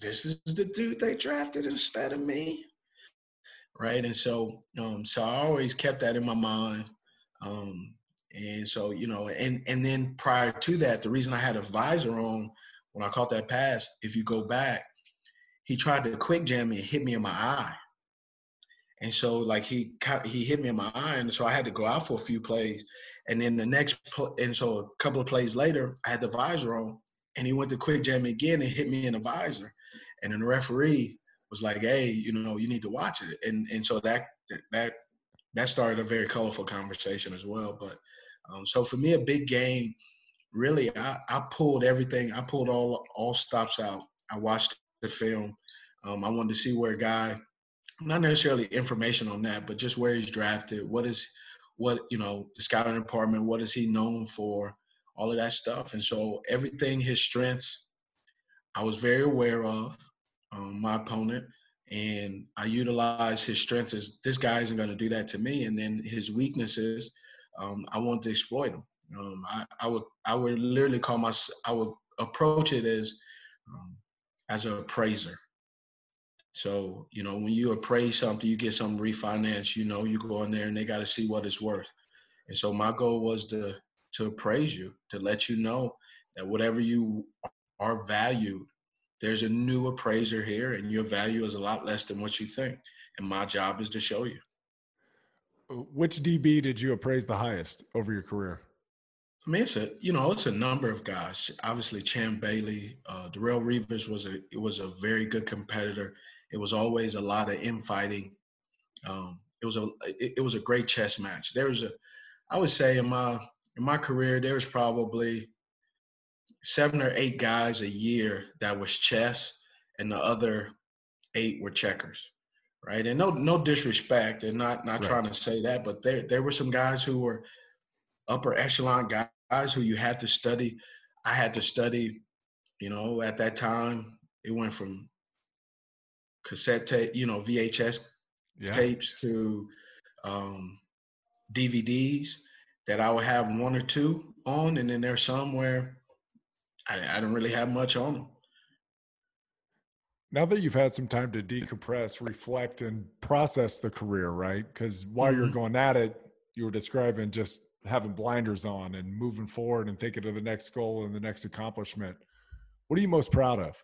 S3: "This is the dude they drafted instead of me." Right, and so um, so I always kept that in my mind. Um, and so, you know, and and then prior to that, the reason I had a visor on when I caught that pass, if you go back, he tried to quick jam me and hit me in my eye. And so like he he hit me in my eye, and so I had to go out for a few plays. And then the next and so a couple of plays later, I had the visor on, and he went to quick jam me again and hit me in the visor. And then the referee was like, "Hey, you know, you need to watch it." And and so that that that started a very colorful conversation as well. But um, so for me, a big game, really, I, I pulled everything. I pulled all all stops out. I watched the film. Um, I wanted to see where a guy, not necessarily information on that, but just where he's drafted. What is, what you know, the scouting department. What is he known for? All of that stuff. And so everything, his strengths, I was very aware of. Um, my opponent, and I utilize his strengths as this guy isn't going to do that to me, and then his weaknesses, um, I want to exploit them. Um, I, I, would I would literally call my I would approach it as um, as an appraiser. So, you know, when you appraise something, you get some refinance, you know, you go in there and they got to see what it's worth. And so my goal was to to appraise you, to let you know that whatever you are valued, there's a new appraiser here and your value is a lot less than what you think. And my job is to show you.
S1: Which DB did you appraise the highest over your career?
S3: I mean, it's a you know it's a number of guys. Obviously, Champ Bailey, uh, Darrelle Revis was a it was a very good competitor. It was always a lot of infighting. Um, it was a it, it, was a great chess match. There was a, I would say in my in my career, there was probably seven or eight guys a year that was chess, and the other eight were checkers, right? And no, no disrespect, and not not right. trying to say that, but there there were some guys who were upper echelon guys who you had to study. I had to study, you know, at that time it went from cassette tape, you know, VHS yeah. tapes to um, DVDs that I would have one or two on, and then there's some where I, I don't really have much on them.
S1: Now that you've had some time to decompress, reflect, and process the career, right? Because while mm-hmm. you're going at it, you were describing just having blinders on and moving forward and thinking of the next goal and the next accomplishment. What are you most proud of?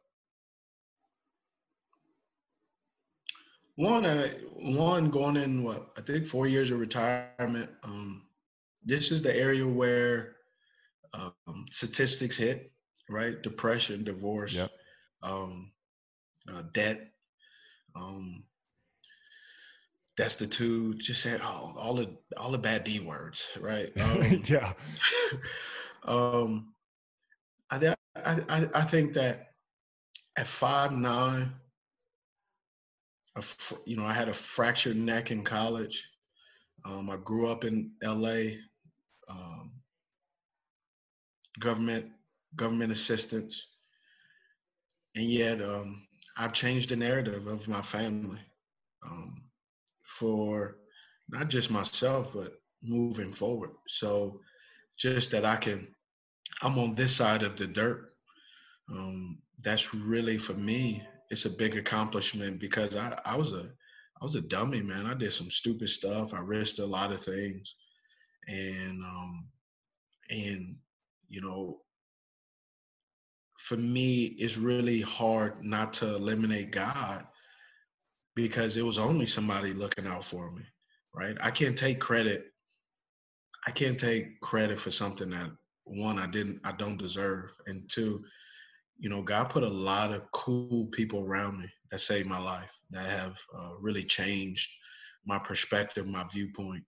S3: One, uh, one going in what I think four years of retirement. Um, this is the area where um, statistics hit, right? Depression, divorce, yep. um, uh, debt. Um, that's the two. Just said all, all the all the bad D words, right?
S1: Um, yeah.
S3: um, I, I I think that at five nine, a, you know, I had a fractured neck in college. Um, I grew up in LA. Um, government government assistance, and yet um, I've changed the narrative of my family um, for not just myself, but moving forward. So just that I can, I'm on this side of the dirt. Um, that's really for me it's a big accomplishment because I, I was a I was a dummy, man. I did some stupid stuff. I risked a lot of things. And um and you know for me it's really hard not to eliminate God because it was only somebody looking out for me, right? I can't take credit. I can't take credit for something that one I didn't I don't deserve and two you know, God put a lot of cool people around me that saved my life, that have uh, really changed my perspective, my viewpoint.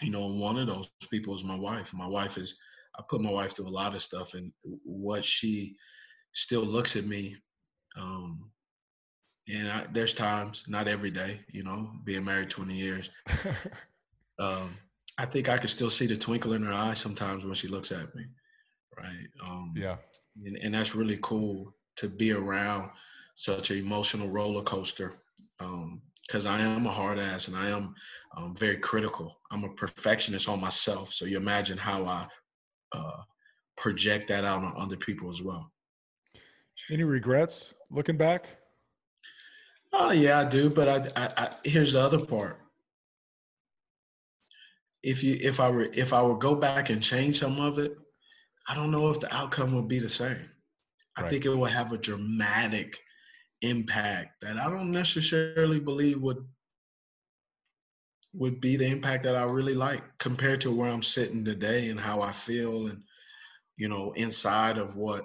S3: You know, one of those people is my wife. My wife is, I put my wife through a lot of stuff, and what she still looks at me. Um, and I, there's times, not every day, you know, being married 20 years. um, I think I can still see the twinkle in her eye sometimes when she looks at me. Right. Um,
S1: yeah
S3: and, and that's really cool to be around such an emotional roller coaster because um, I am a hard ass and I am um, very critical. I'm a perfectionist on myself. So you imagine how I uh, project that out on other people as well.
S1: Any regrets looking back?
S3: Oh yeah, I do. But I, I, I here's the other part. If you if I were if I would go back and change some of it, I don't know if the outcome would be the same. I right. think it will have a dramatic impact that I don't necessarily believe would would be the impact that I really like compared to where I'm sitting today and how I feel and you know inside of what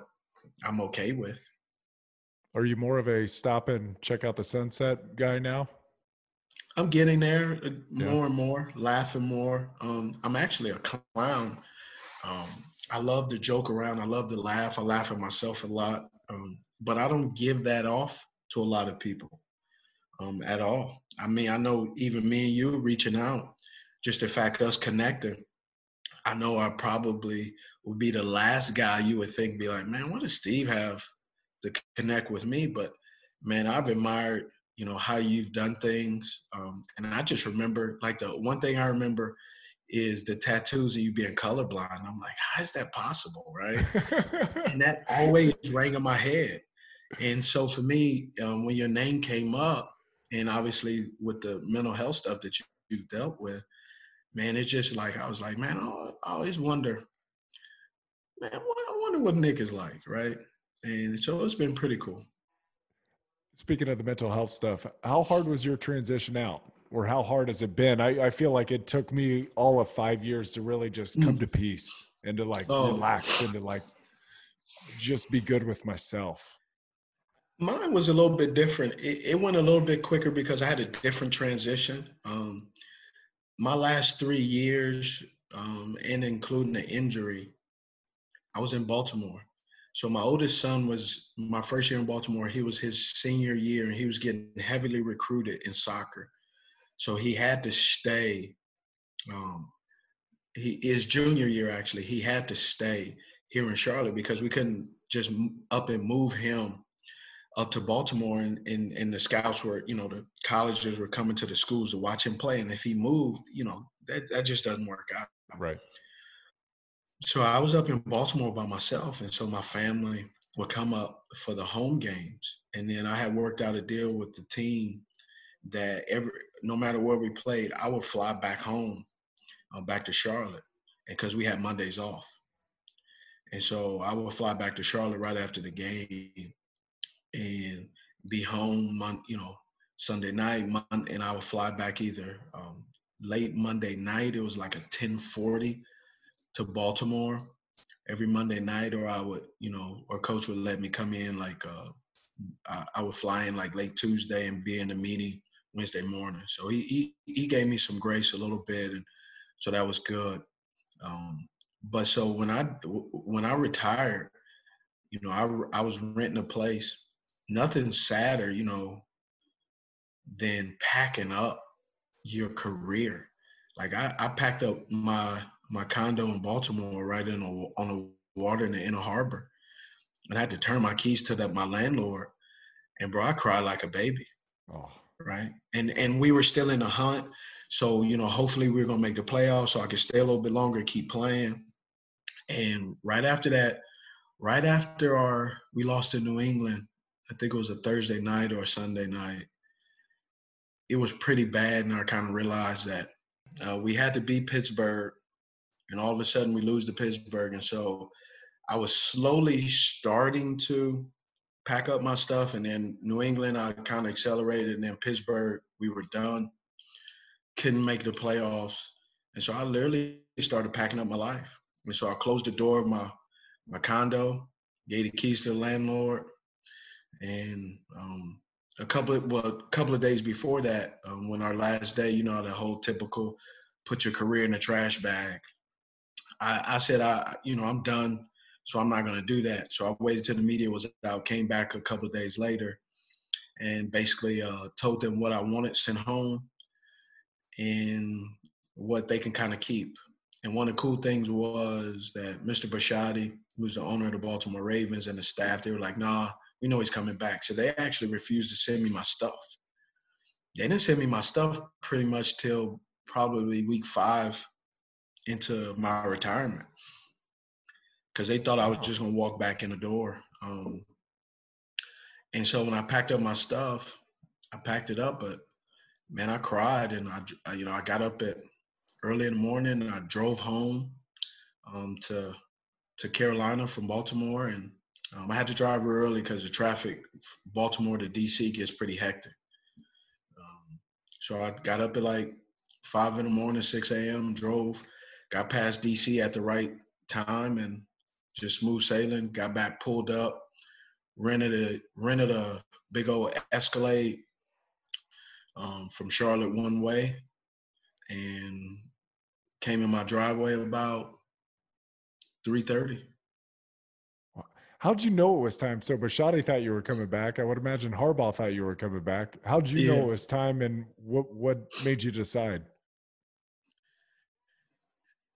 S3: I'm okay with.
S1: Are you more of a stop and check out the sunset guy now?
S3: I'm getting there uh, more yeah. and more, laughing more. Um, I'm actually a clown. Um, I love to joke around. I love to laugh. I laugh at myself a lot, um, but I don't give that off to a lot of people um, at all. I mean, I know even me and you reaching out, just the fact us connecting. I know I probably would be the last guy you would think be like, man, what does Steve have to connect with me? But man, I've admired, you know, how you've done things, um, and I just remember like the one thing I remember is the tattoos of you being colorblind. I'm like, how is that possible, right? and that always rang in my head. And so for me, um, when your name came up, and obviously with the mental health stuff that you, you dealt with, man, it's just like I was like, man, I always wonder, man, I wonder what Nick is like, right? And so it's been pretty cool.
S1: Speaking of the mental health stuff, how hard was your transition out? or how hard has it been? I, I feel like it took me all of five years to really just come mm. to peace and to like oh. relax and to like just be good with myself.
S3: Mine was a little bit different. It, it went a little bit quicker because I had a different transition. Um, my last three years um, and including the injury, I was in Baltimore. So my oldest son was my first year in Baltimore. He was his senior year, and he was getting heavily recruited in soccer. So he had to stay. Um, he his junior year actually, he had to stay here in Charlotte because we couldn't just up and move him up to Baltimore and, and, and the scouts were, you know, the colleges were coming to the schools to watch him play. And if he moved, you know, that, that just doesn't work out.
S1: Right.
S3: So I was up in Baltimore by myself. And so my family would come up for the home games. And then I had worked out a deal with the team that every, no matter where we played, I would fly back home, uh, back to Charlotte. And because we had Mondays off. And so I would fly back to Charlotte right after the game and be home, you know, Sunday night, and I would fly back either um, late Monday night. It was like a 1040 to Baltimore every Monday night, or I would, you know, or coach would let me come in like uh, I, I would fly in like late Tuesday and be in the meeting Wednesday morning. So he he, he gave me some grace a little bit, and so that was good. Um, but so when I when I retired, you know, I I was renting a place nothing sadder, you know, than packing up your career. Like I, I packed up my my condo in Baltimore right in a, on the water in the inner harbor. And I had to turn my keys to the, my landlord. And bro, I cried like a baby. Oh. Right. And and we were still in the hunt. So, you know, hopefully we are gonna make the playoffs so I could stay a little bit longer, keep playing. And right after that, right after our we lost to New England, I think it was a Thursday night or a Sunday night. It was pretty bad, and I kind of realized that uh, we had to beat Pittsburgh, and all of a sudden we lose to Pittsburgh, and so I was slowly starting to pack up my stuff, and then New England I kind of accelerated, and then Pittsburgh we were done, couldn't make the playoffs, and so I literally started packing up my life, and so I closed the door of my my condo, gave the keys to the landlord, and um, a couple of, well, a couple of days before that, um, when our last day, you know, the whole typical put your career in a trash bag. I, I said, I, you know, I'm done, so I'm not to do that. So I waited till the media was out, came back a couple of days later, and basically uh, told them what I wanted sent home and what they can kind of keep. And one of the cool things was that Mr. Bisciotti, who's the owner of the Baltimore Ravens, and the staff, they were like, nah, we know he's coming back. So they actually refused to send me my stuff. They didn't send me my stuff pretty much till probably week five into my retirement because they thought I was just going to walk back in the door. Um, and so when I packed up my stuff, I packed it up, but man, I cried and I, you know, I got up at early in the morning and I drove home um, to to Carolina from Baltimore and um, I had to drive real early because the traffic, Baltimore to DC, gets pretty hectic. Um, so I got up at like five in the morning, 6 a.m., drove, got past DC at the right time, and just smooth sailing. Got back, pulled up, rented a rented a big old Escalade um, from Charlotte one way, and came in my driveway about 3:30.
S1: How'd you know it was time? So Bisciotti thought you were coming back. I would imagine Harbaugh thought you were coming back. How'd you yeah. know it was time, and what what made you decide?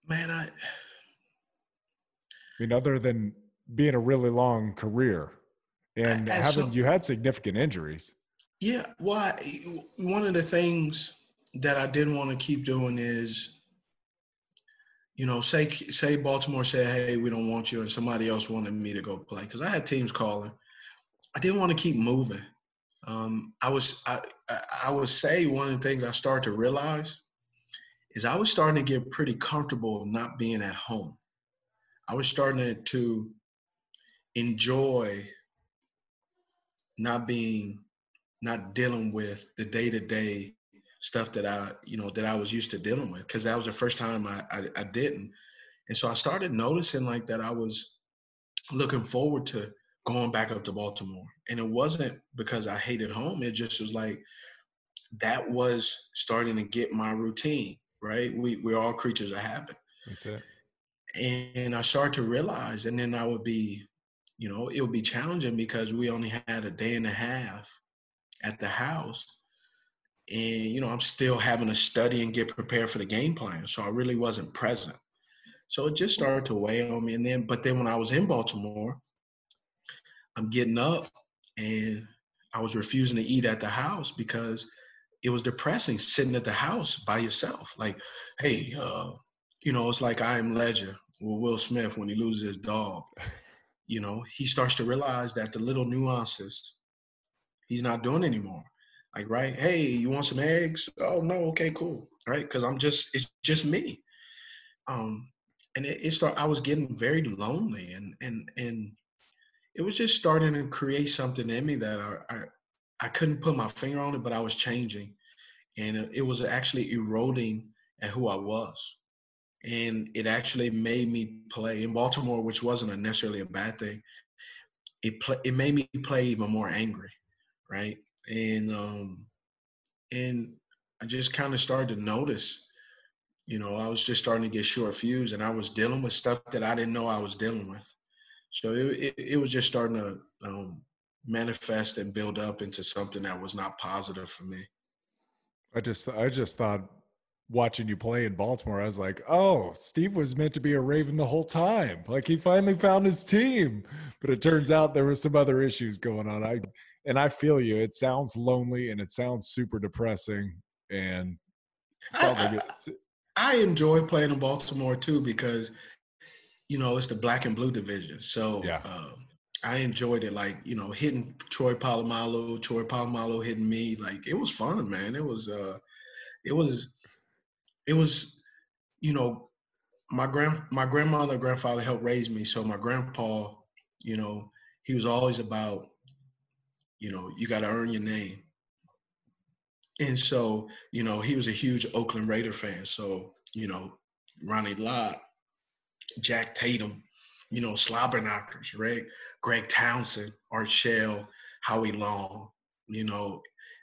S3: Man, I. I
S1: mean, other than being a really long career, and I, having so, you had significant injuries.
S3: Yeah, well, one of the things that I didn't want to keep doing is you know, say say Baltimore said, "Hey, we don't want you," and somebody else wanted me to go play because I had teams calling. I didn't want to keep moving. Um, I was I I would say one of the things I started to realize is I was starting to get pretty comfortable not being at home. I was starting to enjoy not being not dealing with the day to day stuff that I, you know, that I was used to dealing with because that was the first time I, I, I didn't. And so I started noticing like that I was looking forward to going back up to Baltimore. And it wasn't because I hated home. It just was like that was starting to get my routine, right? We we're all creatures of habit.
S1: That's it.
S3: And I started to realize, and then I would be, you know, it would be challenging because we only had a day and a half at the house. And, you know, I'm still having to study and get prepared for the game plan. So I really wasn't present. So it just started to weigh on me. And then, but then when I was in Baltimore, I'm getting up and I was refusing to eat at the house because it was depressing sitting at the house by yourself. Like, hey, uh, you know, it's like I Am Legend with Will Smith when he loses his dog. You know, he starts to realize that the little nuances he's not doing anymore. Like, right? Hey, you want some eggs? Oh no, okay, cool. Right? Because I'm just it's just me. Um, and it, it started. I was getting very lonely, and and and it was just starting to create something in me that I, I I couldn't put my finger on it, but I was changing, and it, was actually eroding at who I was, and it actually made me play in Baltimore, which wasn't necessarily a bad thing. It play, it made me play even more angry, right? And um, and I just kind of started to notice, you know, I was just starting to get short fuse, and I was dealing with stuff that I didn't know I was dealing with. So it, it, it was just starting to um, manifest and build up into something that was not positive for me.
S1: I just I just thought watching you play in Baltimore, I was like, oh, Steve was meant to be a Raven the whole time. Like he finally found his team. But it turns out there was some other issues going on. I and I feel you. It sounds lonely and it sounds super depressing. And
S3: I, I, I enjoy playing in Baltimore too because you know, it's the black and blue division. So yeah. Um, I enjoyed it, like you know, hitting Troy Polamalu, Troy Polamalu hitting me. Like it was fun, man. It was, uh, it was, it was, you know, my grand my grandmother and grandfather helped raise me. So my grandpa, you know, he was always about, you know, you got to earn your name. And so, you know, he was a huge Oakland Raider fan. So, you know, Ronnie Lott, Jack Tatum, you know, slobber knockers, right? Greg Townsend, Art Shell, Howie Long, you know,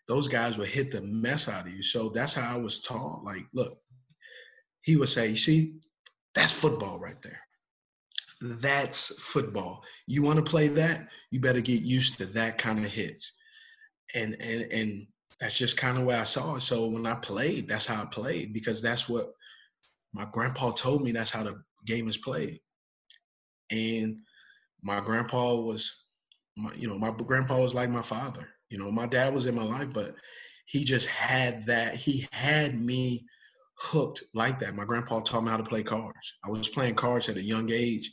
S3: those guys would hit the mess out of you. So that's how I was taught. Like, look, he would say, you see, that's football right there. That's football. You want to play that, you better get used to that kind of hits. And and and that's just kind of where I saw it. So when I played, that's how I played because that's what my grandpa told me that's how the game is played. And my grandpa was, my, you know, my grandpa was like my father. You know, my dad was in my life, but he just had that. He had me hooked like that. My grandpa taught me how to play cards. I was playing cards at a young age,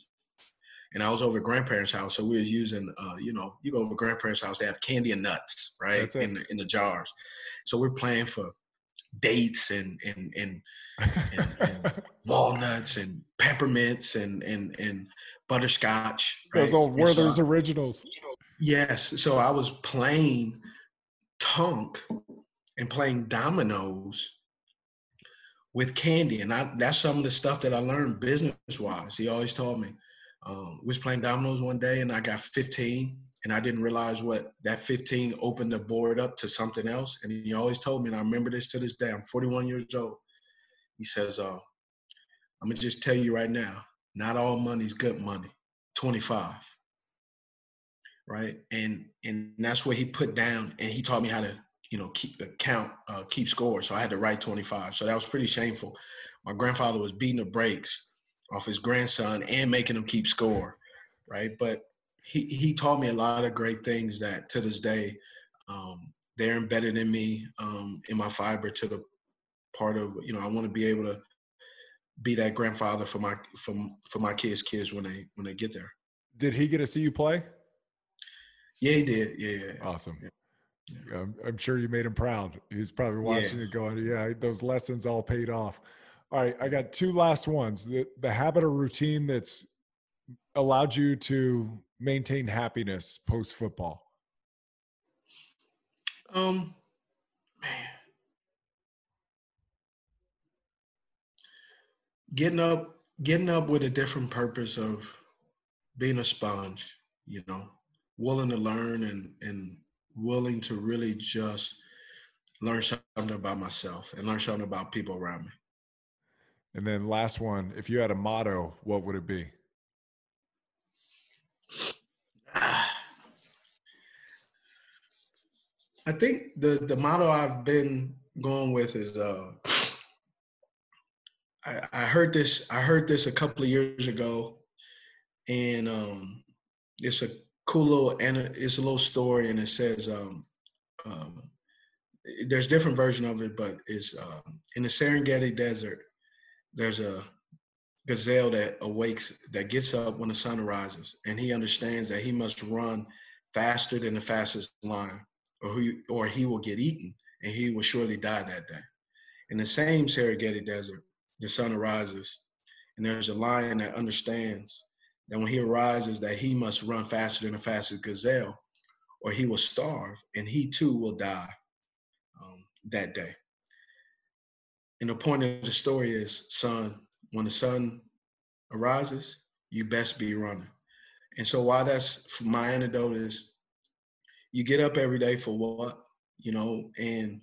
S3: and I was over grandparents' house. So we was using, uh, you know, you go over grandparents' house, they have candy and nuts, right, in the, in the jars. So we're playing for dates and and and, and, and walnuts and peppermints and and and butterscotch.
S1: Right? Those old Werther's so, originals.
S3: Yes. So I was playing Tonk and playing dominoes with candy, and I, that's some of the stuff that I learned business wise. He always told me. Um, was playing dominoes one day, and I got 15, and I didn't realize what that 15 opened the board up to something else. And he always told me, and I remember this to this day. I'm 41 years old. He says, uh, "I'm gonna just tell you right now, not all money's good money. 25, right? And and that's what he put down, and he taught me how to, you know, keep count, uh, keep score. So I had to write 25. So that was pretty shameful. My grandfather was beating the brakes off his grandson and making him keep score, right? But he he taught me a lot of great things that to this day um, they're embedded in me um, in my fiber to the part of you know I want to be able to be that grandfather for my for for my kids kids when they when they get there.
S1: Did he get to see you play?
S3: Yeah, he did. Yeah, yeah.
S1: Awesome. Yeah. Yeah. I'm, I'm, sure you made him proud. He's probably watching yeah. it going, yeah, those lessons all paid off. All right, I got two last ones. The the habit or routine that's allowed you to maintain happiness post football?
S3: Um, man, getting up, getting up with a different purpose of being a sponge. You know, willing to learn and and willing to really just learn something about myself and learn something about people around me.
S1: And then last one, if you had a motto, what would it be?
S3: I think the the motto I've been going with is uh I, heard this I heard this a couple of years ago and um it's a cool little and it's a little story and it says um, um there's different version of it but it's uh, in the Serengeti desert there's a gazelle that awakes that gets up when the sun rises and he understands that he must run faster than the fastest lion or he, or he will get eaten and he will surely die that day. In the same Serengeti desert, the sun arises, and there's a lion that understands that when he arises, that he must run faster than the fastest gazelle, or he will starve, and he too will die um, that day. And the point of the story is, son, when the sun arises, you best be running. And so, why that's my antidote is you get up every day for what you know and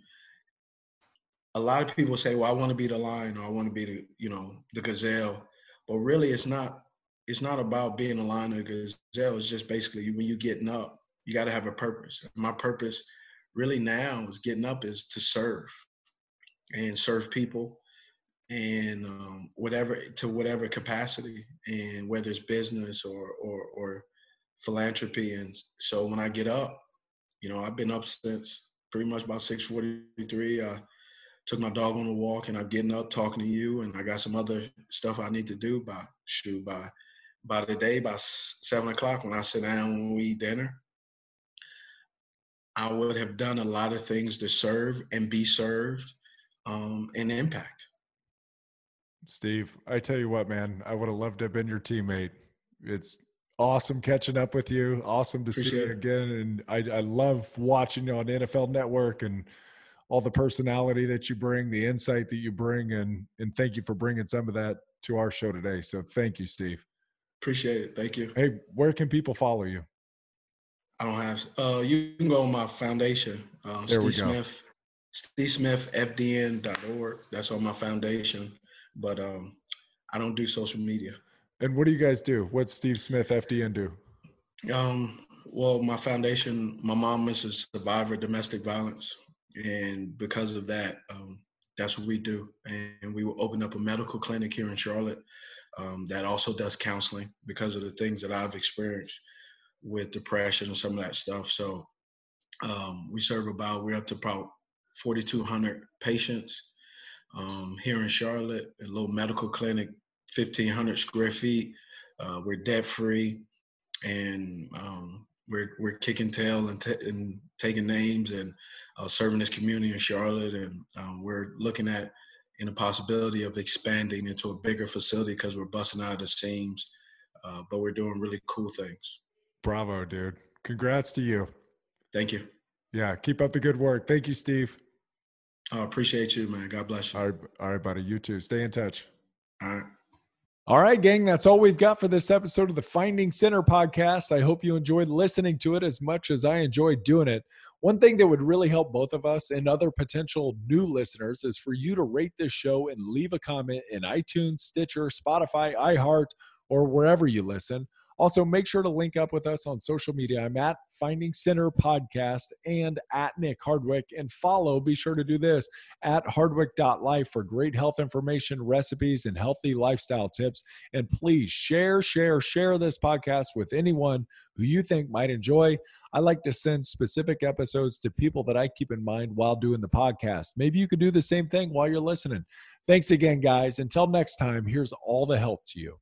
S3: a lot of people say well i want to be the lion or i want to be the you know the gazelle. But really it's not it's not about being a lion or a gazelle. It's just basically when you're getting up you got to have a purpose. My purpose really now is getting up is to serve and serve people and um, whatever to whatever capacity and whether it's business or or or philanthropy and so when i get up you know, I've been up since pretty much about 6:43. I took my dog on a walk, and I'm getting up talking to you, and I got some other stuff I need to do by shoot by by the day by seven o'clock when I sit down when we eat dinner. I would have done a lot of things to serve and be served um, and impact.
S1: Steve, I tell you what, man, I would have loved to have been your teammate. It's awesome catching up with you. Awesome to Appreciate see you again. And I, I love watching you on NFL Network and all the personality that you bring, the insight that you bring, and and thank you for bringing some of that to our show today. So thank you, Steve.
S3: Appreciate it. Thank you.
S1: Hey, where can people follow you?
S3: I don't have. Uh, you can go on my foundation. Um, there Steve we go. Smith, Steve Smith FDN.org. That's on my foundation, but um, I don't do social media.
S1: And what do you guys do? What's Steve Smith FDN do?
S3: Um, well, my foundation, my mom is a survivor of domestic violence. And because of that, um, that's what we do. And we will open up a medical clinic here in Charlotte um, that also does counseling because of the things that I've experienced with depression and some of that stuff. So um, we serve about, we're up to about 4,200 patients um, here in Charlotte, a little medical clinic 1,500 square feet. Uh, we're debt free, and um, we're we're kicking tail and, t- and taking names and uh, serving this community in Charlotte. And um, we're looking at in a possibility of expanding into a bigger facility because we're busting out of the seams. Uh, but we're doing really cool things.
S1: Bravo, dude! Congrats to you.
S3: Thank you.
S1: Yeah, keep up the good work. Thank you, Steve.
S3: I appreciate you, man. God bless you.
S1: All right, all right, buddy. You too. Stay in touch.
S3: All right.
S1: All right, gang, that's all we've got for this episode of the Finding Center podcast. I hope you enjoyed listening to it as much as I enjoyed doing it. One thing that would really help both of us and other potential new listeners is for you to rate this show and leave a comment in iTunes, Stitcher, Spotify, iHeart, or wherever you listen. Also, make sure to link up with us on social media. I'm at Finding Center Podcast and at Nick Hardwick. And follow, be sure to do this at hardwick.life for great health information, recipes, and healthy lifestyle tips. And please share, share, share this podcast with anyone who you think might enjoy. I like to send specific episodes to people that I keep in mind while doing the podcast. Maybe you could do the same thing while you're listening. Thanks again, guys. Until next time, here's all the health to you.